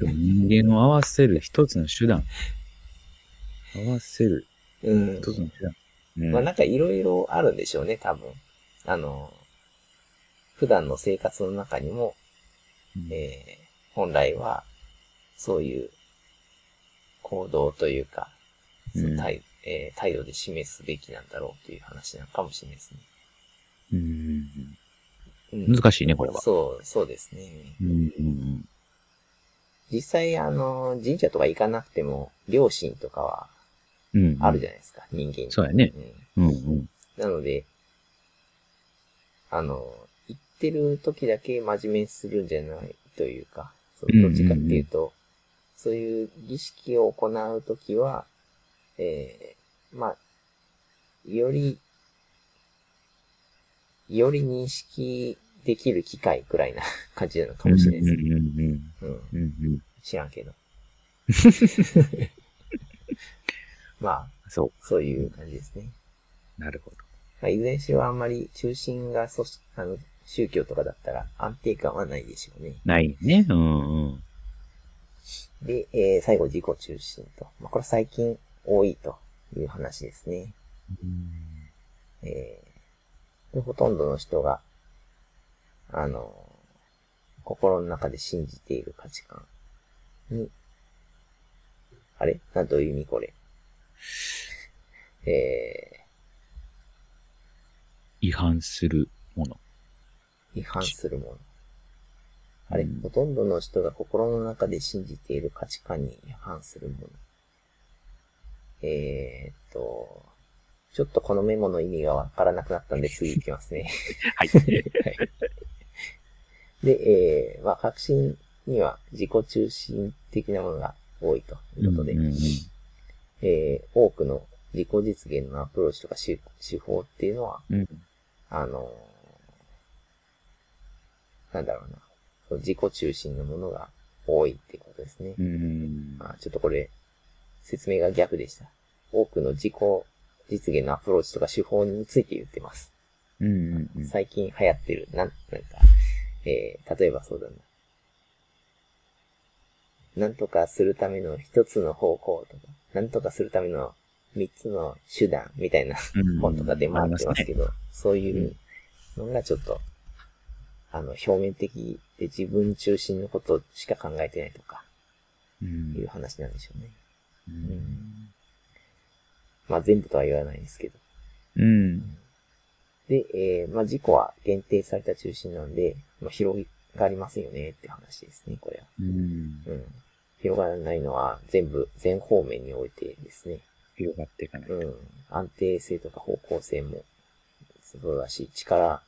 人間を合わせる一つの手段。合わせるうん。一つの手段。うんまあなんかいろいろあるんでしょうね、多分。あの、普段の生活の中にも、うんえー本来は、そういう行動というか、その態えー態度で示すべきなんだろうという話なのかもしれないですね。うんうん難しいね、これは。そう、そうですね。うんうん実際、あの、神社とか行かなくても、良心とかはうん。あるじゃないですか、人間に。そうやね。うん。うんうん。なので、あの、言ってる時だけ真面目にするんじゃないというか、そのどっちかっていうと、そういう儀式を行う時は、えー、まあ、より、より認識できる機会くらいな感じなのかもしれないですね。うんうんうん。うん。うんうん。知らんけど。(laughs) まあ、そそういう感じですね。う。なるほど。まあ、いずれにしろあんまり中心が組織あの宗教とかだったら安定感はないでしょうね。ないね。うんうん。で、えー最後自己中心と。まあ、これ最近多いという話ですね。えーでほとんどの人が、あの、心の中で信じている価値観に、あれ？なんどういう意味これ？え違反するもの。ー、違反するもの。あれ、うんほとんどの人が心の中で信じている価値観に違反するもの。えーっと、ちょっとこのメモの意味がわからなくなったんで (laughs) 次行きますね。はい。(laughs) で、えー、まあ、革新には自己中心的なものが多いということで、うんうんうんえー、多くの自己実現のアプローチとか手手法っていうのは、うんあのーなんだろうな、自己中心のものが多いってことですね。うんまあ、ちょっとこれ、説明が逆でした。多くの自己実現のアプローチとか手法について言ってます。うんうんうん最近流行ってる、なん、なんか、えー、例えばそうだな。なんとかするための一つの方法とか、なんとかするための三つの手段みたいなうん。本とか出回ってますけど、そういうのがちょっと、あの、表面的で自分中心のことしか考えてないとか、うん。いう話なんでしょうね。うん。まあ全部とは言わないですけど。うん。で、えー、まあ自己は限定された中心なんで、まあ広がりませんよねって話ですね、これは。うんうん。広がらないのは全部、全方面においてですね。広がっていかない。うん。安定性とか方向性もそうだし、力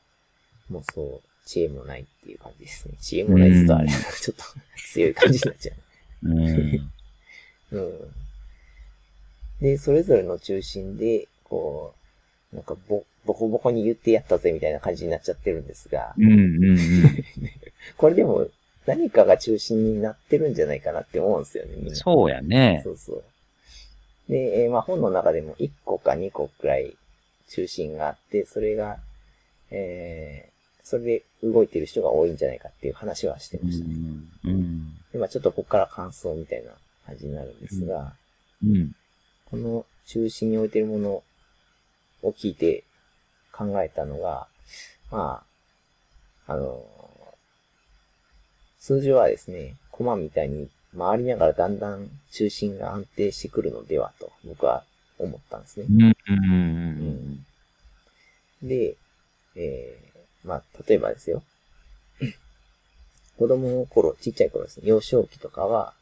もそう、知恵もないっていう感じですね。知恵もないですとあれ、うんちょっと強い感じになっちゃうんう。(laughs) うん。で、それぞれの中心で、こう、なんかぼ、ボコボコに言ってやったぜみたいな感じになっちゃってるんですが、うんうんうん (laughs) これでも何かが中心になってるんじゃないかなって思うんですよね、みんな。そうやねそ。うそう。で、えーまあ本の中でも1個か2個くらい中心があって、それが、えー、それで動いてる人が多いんじゃないかっていう話はしてうましたね。んうんで、まあちょっとここから感想みたいな感じになるんですが、うんこの中心に置いてるものを聞いて考えたのが、まあ、あの、数字はですね、コマみたいに回りながらだんだん中心が安定してくるのではと僕は思ったんですねう。んで、えー、まあ、例えばですよ。子供の頃、ちっちゃい頃ですね、幼少期とかは、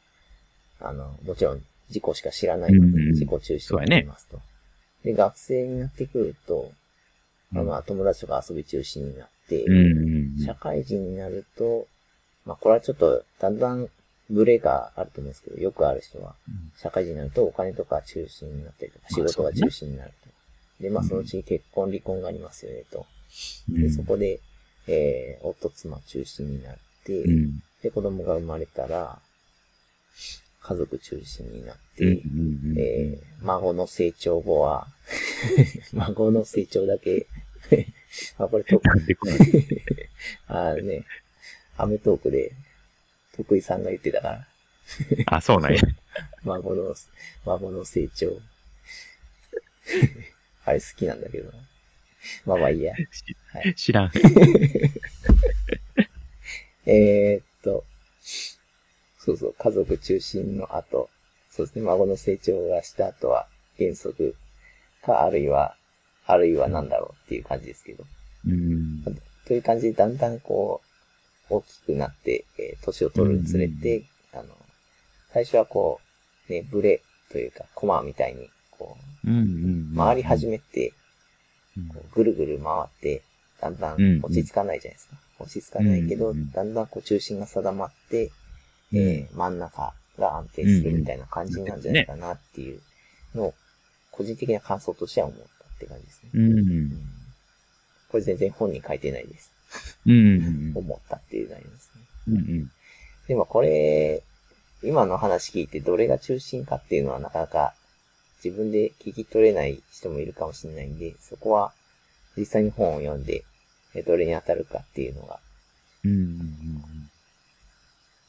あの、もちろん自己しか知らないので、自己中心になりますと。で、学生になってくると、まあまあ、友達とか遊び中心になって、社会人になると、まあ、これはちょっと、だんだん、ブレがあると思うんですけど、よくある人は、社会人になるとお金とか中心になったりとか、仕まあ事が中心になると。で、まあ、そのうち結婚、離婚がありますよね、と。で、うん。そこで、えー、夫、妻中心になって、うん。で、子供が生まれたら、家族中心になって、孫の成長後は、(laughs) 孫の成長だけ、(laughs) あ、これと、なんでこない (laughs) あーね、アメトークで、徳井さんが言ってたから、あ、そうなんや。孫の、孫の成長。あれ好きなんだけどな。まあまあいいや。はい。知らん。えーっと、そうそう、家族中心の後、そうですね、孫の成長がした後は原則か、あるいは、あるいはなんだろうっていう感じですけど。うん。という感じで、だんだんこう、大きくなって、えー年を取るにつれて、あの、最初はこう、ね、ブレというか、コマみたいに、こう。回り始めて、ぐるぐる回って、だんだうん落ち着かないじゃないですか。落ち着かないけど、だんだんこう中心が定まって、うんえー真ん中が安定するみたいな感じなんじゃないかなっていうのを、個人的な感想としては思ったって感じですね。うん。うんこれ全然本に書いてないです。うん。(laughs) 思ったっていう内容ですね。うんうん。でもこれ、今の話聞いてどれが中心かっていうのはなかなか自分で聞き取れない人もいるかもしれないんで、そこは実際に本を読んで、えどれに当たるかっていうのがうんうん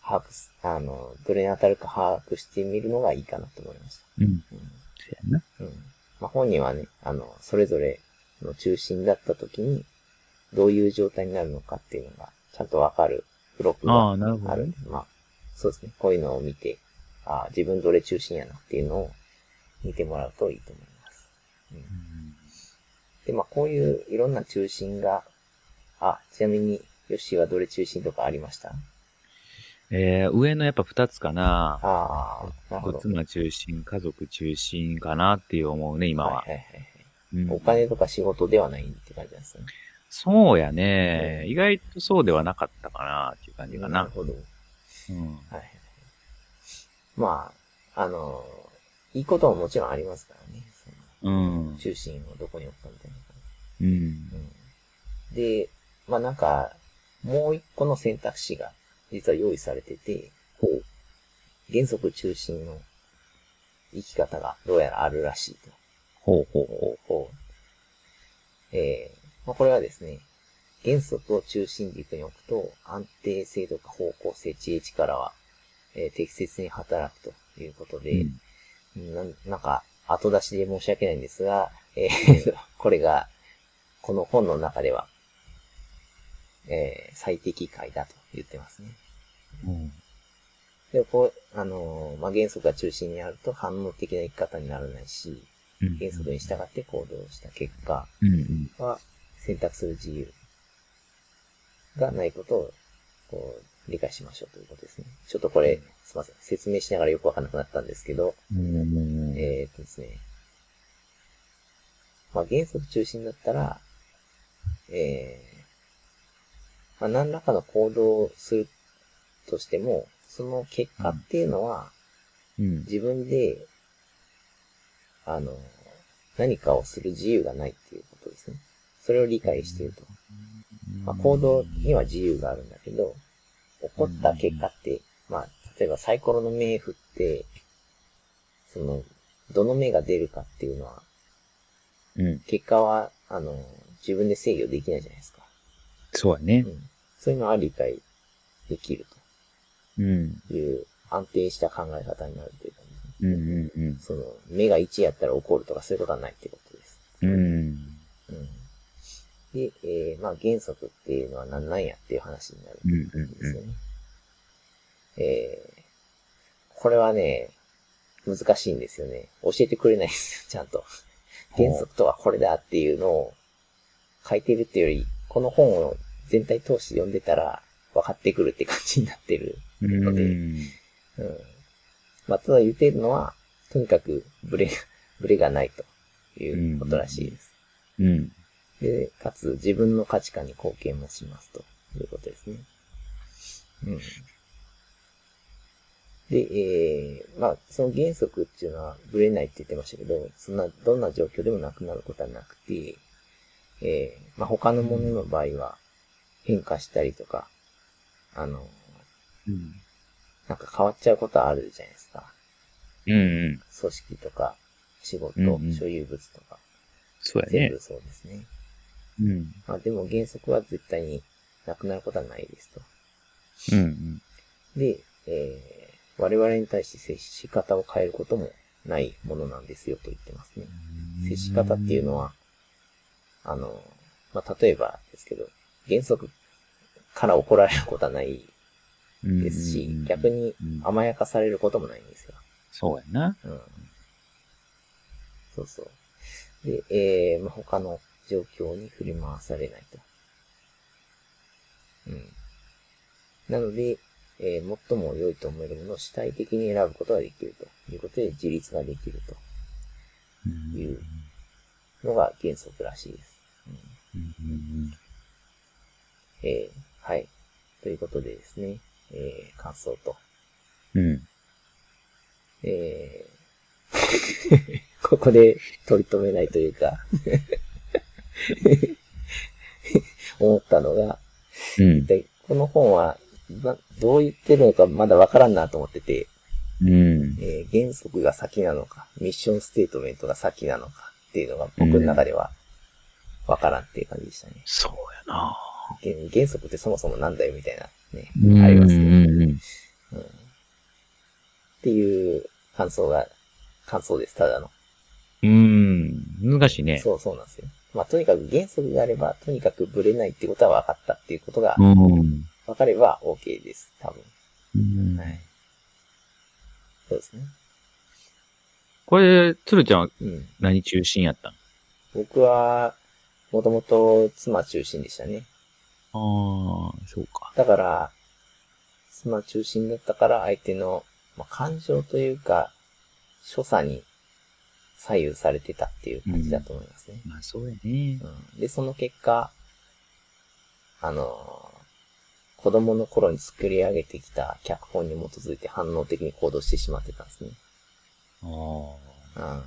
把握す、あの、どれに当たるか把握してみるのがいいかなと思いました。うん。うん。うん。そうやな。うん。まあ、本にはね、あの、それぞれの中心だった時に、どういう状態になるのかっていうのが、ちゃんとわかる付録がああ、なるほどねあるんで。、まあ、そうですね。こういうのを見て、ああ、自分どれ中心やなっていうのを見てもらうといいと思います。うん、うんで、まあ、こういういろんな中心が、あ、ちなみに、ヨッシーはどれ中心とかありました？えー、上のやっぱ二つかな。ああ、なるほど。妻中心、家族中心かなっていう思うね、今は。はいはいはいはい。うんお金とか仕事ではないって感じなんですね。そうやね、うん意外とそうではなかったかなっていう感じかなる。ほど。うん。はい。まあ、あの、いいことももちろんありますからね。そうんの。中心をどこに置くかみたいな感うん。じ。うん。で、まあなんか、もう一個の選択肢が実は用意されてて、原則中心の生き方がどうやらあるらしいと。ほうほうほこう。えーまあ、これはですね、原則を中心軸に置くと、安定性とか方向性、知恵力は、えー適切に働くということう。で、うんなんなんか、後出しで申し訳ないんですが、えーと (laughs) これが、この本の中では、えー最適解だと言ってますね。うんで、こう、あのーまあ、原則が中心にあると反応的な生き方にならないし、うん原則に従って行動した結果。は選択する自由がないことを、こう、理解しましょうということですね。ちょっとこれ、すいません。説明しながらよくわかんなくなったんですけど、うんえーっとですね。まあ、原則中心だったら、えー、まあ、何らかの行動をするとしても、その結果っていうのは、うん。自分で、あの、何かをする自由がないっていうことですね。それを理解していると。まあ、行動には自由があるんだけど、起こった結果って、まあ、例えばサイコロの目振って、その、どの目が出るかっていうのは、うん。結果は、あの、自分で制御できないじゃないですか。そうやねう。ん。そういうのは理解できるうん。という安定した考え方になるというか、うんうんうん。その、目が1やったら怒るとかそういうことはないってことです。うん。うん。で、えー、まあ原則っていうのは何なんやっていう話になるうんうんんですよね。えー、これはね、難しいんですよね。教えてくれないですよ、ちゃんと。原則とはこれだっていうのを書いてるっていうより、この本を全体通して読んでたら分かってくるって感じになってるうん。ので、うん。まあ、ただ言ってるのは、とにかくブレが、(laughs) ブレがないということらしいです。うん。で、かつ自分の価値観に貢献もしますということですね。うん。で、えー、まあ、その原則っていうのはブレないって言ってましたけど、そんな、どんな状況でもなくなることはなくて、えー、まあ、他のものの場合は変化したりとか、あの、うん。なんか変わっちゃうことはあるじゃないですか。うんうん。組織とか、仕事、うんうん所有物とか、そうやね全部。そうですね。うん。まあ、でも原則は絶対になくなることはないですと。うんうん。で、えー、我々に対して接し方を変えることもないものなんですよと言ってますね。接し方っていうのは、あの、まあ、例えばですけど、原則から怒られることはないうんですし、逆にうん甘やかされることもないんですよ。そうやな。うん。そうそう。で、えー、まあ、他の状況に振り回されないと。うん。なので、えー、最も良いと思えるものを主体的に選ぶことができるということで自立ができるうんいうとのが原則らしいです。うんえー、はい。ということでですね、えー、感想と。うん。うん。えー、ここで取り留めないというか思ったのが、うん。でこの本は、などう言ってるのかまだわからんなと思ってて、うん。えー原則が先なのか、ミッションステートメントが先なのかっていうのが僕の中ではわからんっていう感じでしたね。そうやな。原原則ってそもそもなんだよみたいなね、うんありますね。うんうんうんっていう感想が、感想です、ただの。うん。難しいね。そうそうなんですよ。まあ、とにかく原則があれば、とにかくブレないってことは分かったっていうことがうん。分かれば OK です、多分。うんはい。そうですね。これ、鶴ちゃんはうん。何中心やったん？僕は、もともと妻中心でしたね。ああ、そうか。だから、妻中心だったから相手の、まあ、感情というか、所作に左右されてたっていう感じだと思いますね。まあ、そうやね。うんで、その結果、あのー子供の頃に作り上げてきた脚本に基づいて反応的に行動してしまってたんですね。ああ。うん。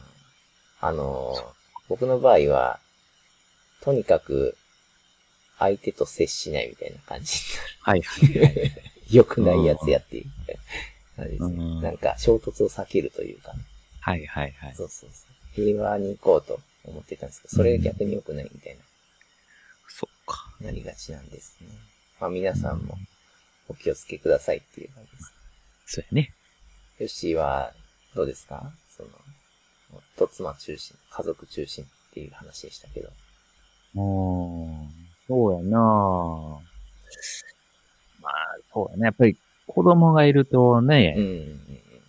あのー僕の場合は、とにかく、相手と接しないみたいな感じはい。(laughs) 良くないやつやっていう感じですね。うんなんか、衝突を避けるというかね。はいはいはい。そうそうそう。平和に行こうと思ってたんですけど、それが逆に良くないみたいな。そっか。なりがちなんですね。まあ皆さんもお気をつけくださいっていう感じです。そうやね。ヨッシーはどうですか？その、夫妻中心、家族中心っていう話でしたけど。うん。そうやなまあ、そうやね。やっぱり子供がいるとね、うんうん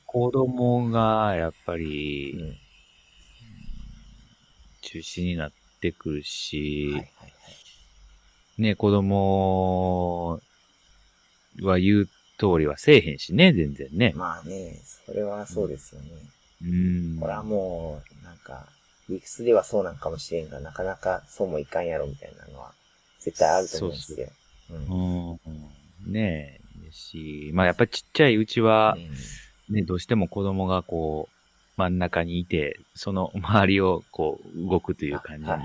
子供がやっぱうんりうん。中心になってくるし、はいはいはい。ね、子供は言う通りはせえへんしね、全然ね。まあね、それはそうですよね。うん。これはもう、なんか、理屈ではそうなんかもしれんが、なかなかそうもいかんやろみたいなのは、絶対あると思うんですよ。うん。うん。ねえ。し、まあやっぱりちっちゃいうちはう、んね、どうしても子供がこう、真ん中にいて、その周りをこう、動くという感じになる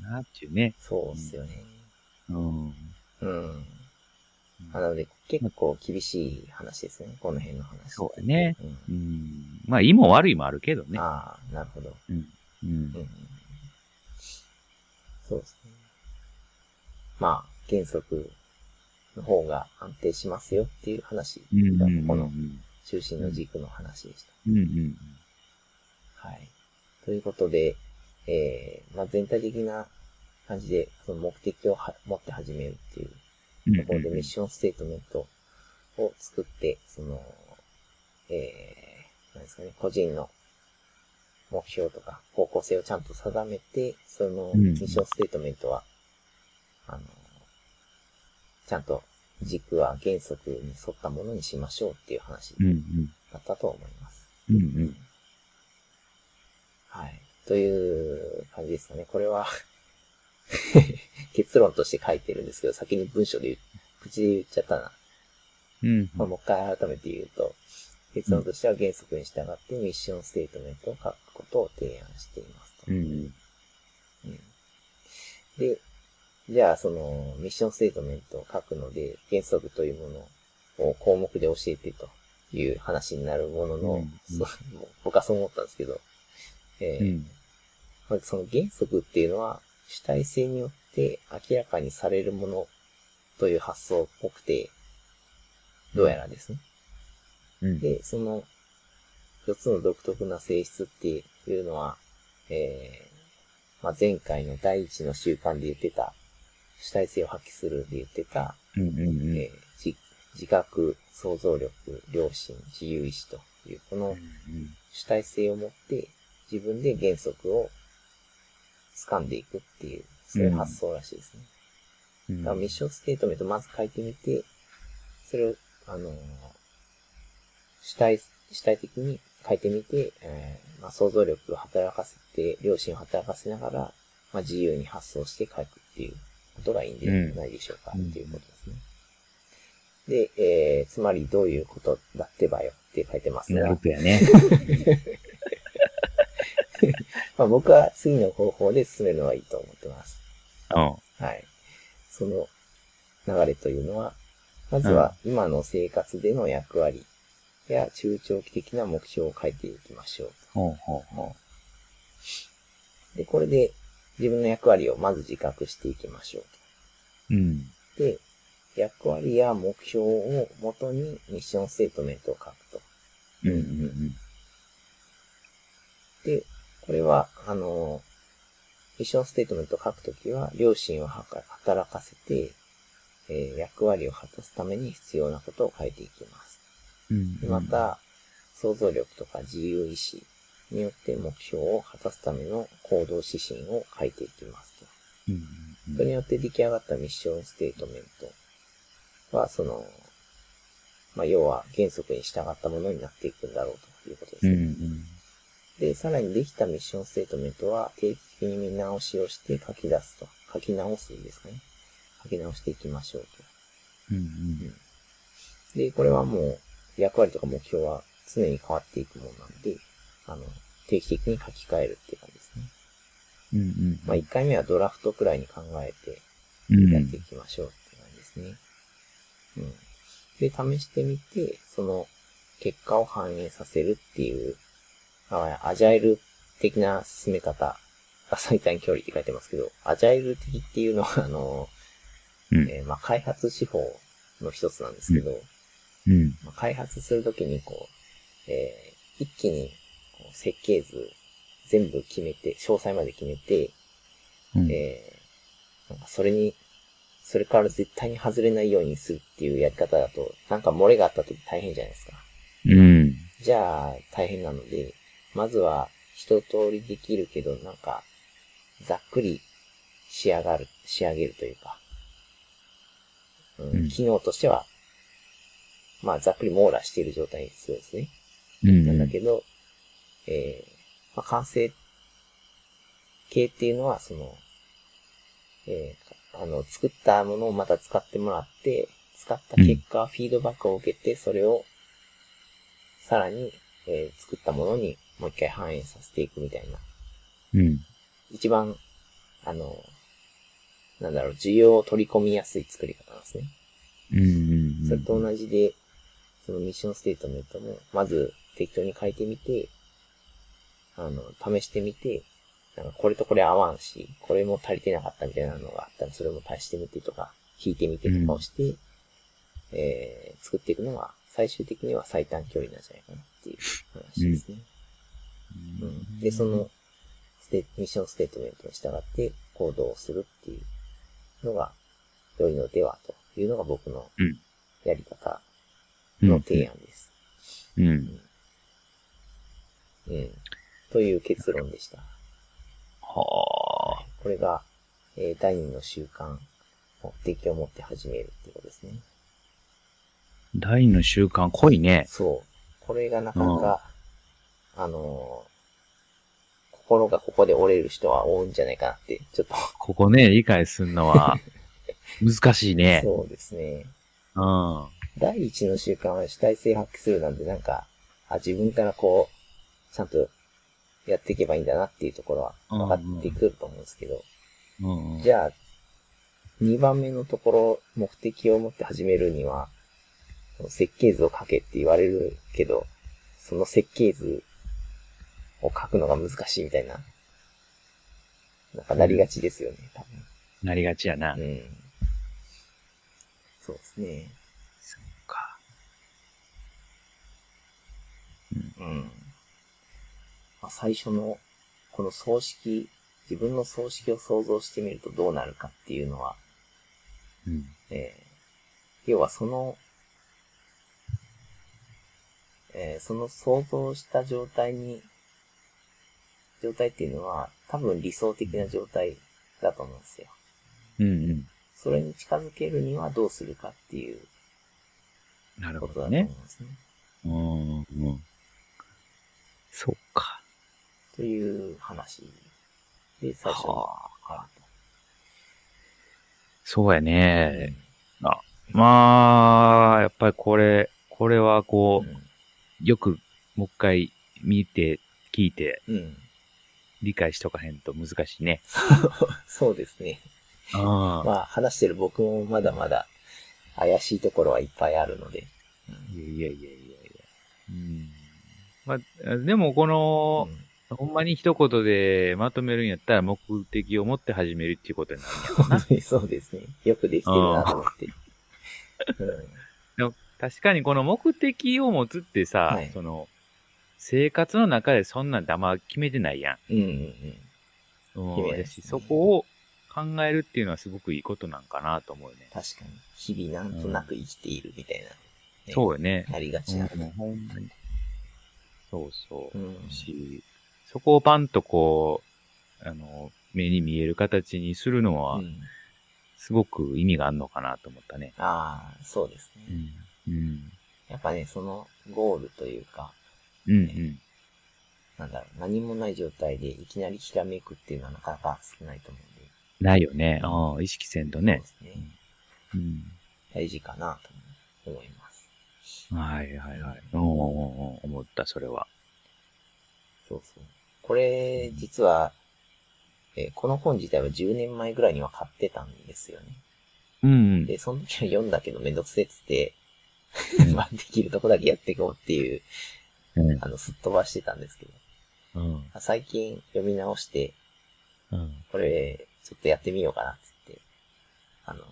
なっていうね。そうっすよね。うん。うん。なので、結構厳しい話ですね。この辺の話。そうだね。うんうん。まあ、いいも悪いもあるけどね。ああ、なるほど。うん。うんうん。そうですね。まあ、原則の方が安定しますよっていう話うん。がうん。この中心の軸の話でした。うん。うん。はい。ということで、えー、まあ全体的な感じで、その目的をは持って始めるっていううん。ところでミッションステートメントを作って、その、えー、なんですかね、個人の目標とか方向性をちゃんと定めて、そのうんミッションステートメントは、ちゃんと軸は原則に沿ったものにしましょうっていう話うん。うん。だったと思います。うん。うん。はい。という感じですかね。これは (laughs) 結論として書いてるんですけど、先に文章で言う、口で言っちゃったな。うん。まあ、もう一回改めて言うと、結論としては原則に従ってミッションステートメントを書くことを提案していますと。うん。うんで、じゃあそのミッションステートメントを書くので、原則というものを項目で教えてという話になるものの、うん僕はそう思ったんですけど、えーうん。まあその原則っていうのは主体性によって明らかにされるものという発想っぽくて、どうやらですね。うん。で、その4つの独特な性質っていうのは、えー、まあ、前回の第一の習慣で言ってた、主体性を発揮するで言ってた、うんうんうん。えーじ自覚、想像力、良心、自由意志という、このうん主体性を持って自分で原則を掴んでいくっていう、そういう発想らしいですね。うんだからミッションステートメントまず書いてみて、それを、あのー主体、主体的に書いてみて、えーまあ、想像力を働かせて、良心を働かせながら、まあ、自由に発想して書くっていうことがいいんではないでしょうか、うんっていうことですね。で、えー、つまりどういうことだってばよって書いてますがなる、やね。(laughs) まあ、僕は次の方法で進めるのがいいと思ってます。うん。はい。その流れというのは、まずは今の生活での役割や中長期的な目標を書いていきましょうほうほうほと。で、これで自分の役割をまず自覚していきましょうう。うん。と。で、役割や目標をもとにミッションステートメントを書くと。うんうんで、これは、あの、ミッションステートメントを書くときは、良心を働かせて、えー役割を果たすために必要なことを書いていきます。うん。でまた、想像力とか自由意志によって目標を果たすための行動指針を書いていきますと。うんうんそれによって出来上がったミッションステートメントは、その、まあ、要は原則に従ったものになっていくんだろうということですね。うんうんで、さらにできたミッションステートメントは定期的に見直しをして書き出すと。書き直すですかね。書き直していきましょうと。うんうんで、これはもう役割とか目標は常に変わっていくものなんで、あの、定期的に書き換えるっていう感じですね。うんうんまあ、1回目はドラフトくらいに考えてうんやっていきましょうって感じですね。うん。で、試してみて、その結果を反映させるっていう、あアジャイル的な進め方、あ最短距離って書いてますけど、アジャイル的っていうのは、(laughs) あの、うんえーまあ、開発手法の一つなんですけど、うんまあ、開発するときにこう、えー一気に設計図全部決めて、詳細まで決めて、うん。えーなんかそれに、それから絶対に外れないようにするっていうやり方だと、なんか漏れがあったとき大変じゃないですか。うん。じゃあ、大変なので、まずは一通りできるけど、なんか、ざっくり仕上がる、仕上げるというか、うんうん。機能としては、まあ、ざっくり網羅している状態にするんですね。うん。なんだけど、えーまあ、完成形っていうのは、その、えーあの、作ったものをまた使ってもらって、使った結果、フィードバックを受けて、それを、さらに、えー作ったものにもう一回反映させていくみたいな。うん。一番、あの、なんだろう、需要を取り込みやすい作り方なんですね。うん。うん。それと同じで、そのミッションステートメントも、まず適当に書いてみて、あの、試してみて、なんかこれとこれ合わんし、これも足りてなかったみたいなのがあったら、それも足してみてとか、引いてみてとかをして、えー、作っていくのが、最終的には最短距離なんじゃないかなっていう話ですね。うん。で、そのステ、ミッションステートメントに従って行動をするっていうのが良いのではというのが僕のうん。やり方の提案です。うん。うん。という結論でした。はあこれが、えー第二の習慣、目的を持って始めるっていうことですね。第二の習慣濃いねそう。これがなかなか、あのー心がここで折れる人は多いんじゃないかなって、ちょっとここね理解するのは (laughs) 難しいねそうですね。うん第一の習慣は主体性発揮するなんで、なんか、あ、自分からこう、ちゃんとやっていけばいいんだなっていうところは分かってくると思うんですけど、うんじゃあ、2番目のところ、目的を持って始めるには、設計図を書けって言われるけど、その設計図を書くのが難しいみたいな、なんかなりがちですよね、多なりがちやな分。うん。そうですね。そうかうん。まあ、最初の、この葬式、自分の葬式を想像してみるとどうなるかっていうのは、うんえー要はその、えーその想像した状態に、状態っていうのは多分理想的な状態だと思うんですよ。うんうん。それに近づけるにはどうするかっていうなることだと思うほどねん。ですね。うんうん。そうか。という話で最初にはあ。あそうやるね。まあ、やっぱりこれ、これはと。こうんう、よくもう一回見て、聞いて、うん。うん。理解しとかへんと難しいね。(laughs) そうですね。ああ。まあ話してる僕もまだまだ怪しいところはいっぱいあるので。いやいやいやいやいや。うん。まあ、でもこの、ほんまに一言でまとめるんやったら目的を持って始めるっていうことになるんな。う (laughs) んそうですね。よくできてるなと思って。うんでも確かにこの目的を持つってさ、はいその、生活の中でそんなん黙決めてないやん。うんうんうん。うんねそこを考えるっていうのはすごくいいことなんかなと思うよね。確かに。日々なんとなく生きているみたいな。ねそうよね。なりがちうんな。ほんまに。そうそう。うんし、そこをパンとこう、あの、目に見える形にするのはう、んすごく意味があるのかなと思ったね。ああ、そうですね。うん。うん。やっぱね、そのゴールというか、うんうん。なんだろう、何もない状態でいきなりひらめくっていうのはなかなか少ないと思うんで。ないよね。ああ、意識せんとね。そうですね。うん。大事かなと思います。はいはいはい。おーおーおー思った、それは。そうそう。これ、実は、えーこの本自体は10年前ぐらいには買ってたんですよね。うんうん。で、その時は読んだけどめんどくせえっつって、うん (laughs) まあできるとこだけやっていこうっていう、うんあの、すっ飛ばしてたんですけど、うん。最近読み直して、うん。これ、ちょっとやってみようかなっつって、あの、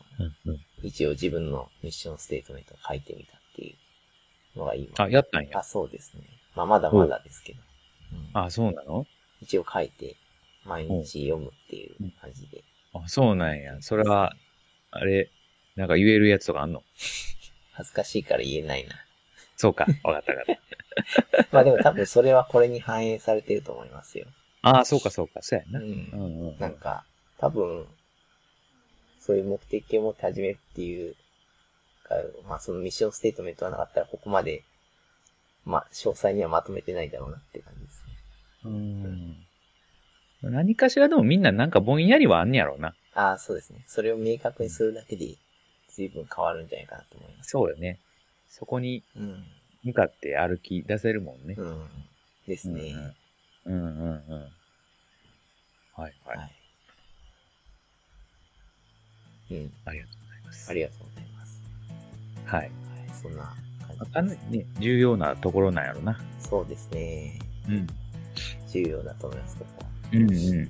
うん。一応自分のミッションステートメントを書いてみたっていうのが今。あ、やったんやあ、。そうですね。まあまだまだですけど。うんあ、そうなの？一応書いて、毎日読むっていう感じで。あ、そうなんや。それは、あれ、なんか言えるやつとかあんの？(laughs) 恥ずかしいから言えないな。そうか。わかったわかった。(laughs) まあでも多分それはこれに反映されてると思いますよ。ああ、そうかそうか。そうやな。うん。うんうんうん。なんか、多分、そういう目的を持って始めるっていうか、まあそのミッションステートメントがなかったらここまで、まあ詳細にはまとめてないだろうなって感じですね。うん。何かしらでもみんななんかぼんやりはあんねやろうな。ああ、そうですね。それを明確にするだけで随分変わるんじゃないかなと思います。そうよね。そこにうん。向かって歩き出せるもんね。うん。ですね。うんうんうんうん。はいはい。はい。うん。ありがとうございます。ありがとうございます。はい。はい。そんなあ感じかなりね、重要なところなんやろな。そうですね。うん。重要だと思います、ここは。うんうん。うん。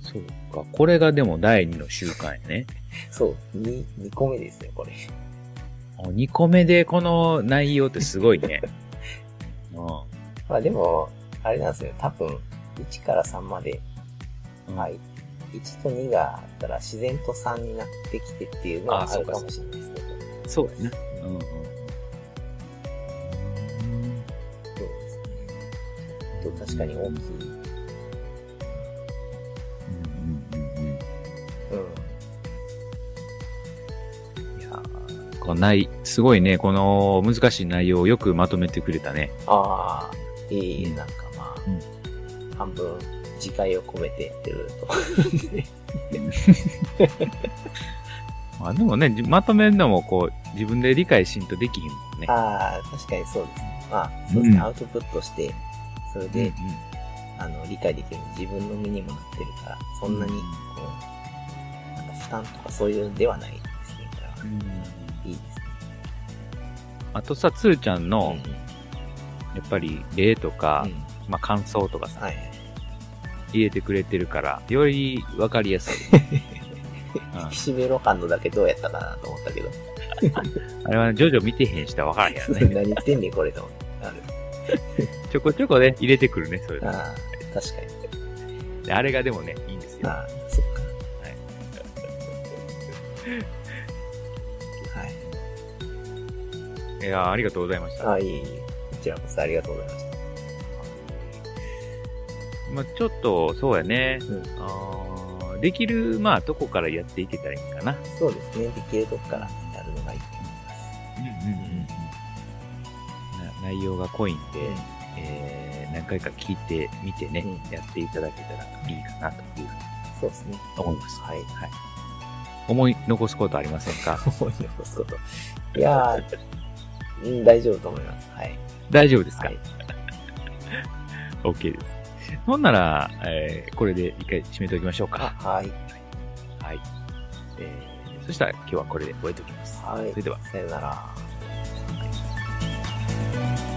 そうか。これがでも第二の習慣やね。(laughs) そう、2、2個目ですよ、これ。あ2個目でこの内容ってすごいね。(laughs) うまあでも、あれなんですよ、多分、1から3まで、ん。はい。1と2があったら自然と3になってきてっていうのはあるかもしれないですね。そうやな。うんうん。確かに大きい。うんうんうんうん。うん。いやーこのない、すごいね、この難しい内容をよくまとめてくれたね。ああ、いい、うんなんかまあ、うん半分、自戒を込めてやってると。(laughs) まあでもね、じまとめるのもこう、自分で理解しんとできひんもんね。ああ、確かにそうですね。まあ、そうですね、うんアウトプットして、それで、あの、理解できる自分の身にもなってるから、そんなに、こう、なんか負担とかそういうのではないですね。これはうんうんいいですね。あとさ、つーちゃんの、うんやっぱり例とか、うんまあ感想とかさ、はいはい。入れてくれてるから、よりわかりやすい。(laughs) うん岸辺露伴のだけどうやったかなと思ったけど、(laughs) あれはね、ジョジョ見てへん人はわからへんやろね。(laughs) 何言ってんねんこれと思って。(laughs) ちょこちょこね、入れてくるね、そういうの。ああ、確かに。あれがでもね、いいんですよ。ああ、そっか。はい。(laughs) はい。いやありがとうございました。あいい、いい。こちらこそありがとうございました。まあ、ちょっと、そうやね。うん、あできる、まあ、どこからやっていけたらいいかな。そうですね。できるとこからやるのがいいと思います。うんうん。内容が濃いんで、うんえー、何回か聞いてみてね、うんやっていただけたらいいかなというふうにそうですね。思います。はい。はい。思い残すことありませんか？(laughs) 思い残すこと。いやー、うん、大丈夫と思います。はい。大丈夫ですか、はい (laughs) ?OK です。ほんなら、えー、これで一回締めておきましょうあ、か。はい。はい。えー、そしたら今日はこれで終えておきます。はい。それでは。さよなら。Bye.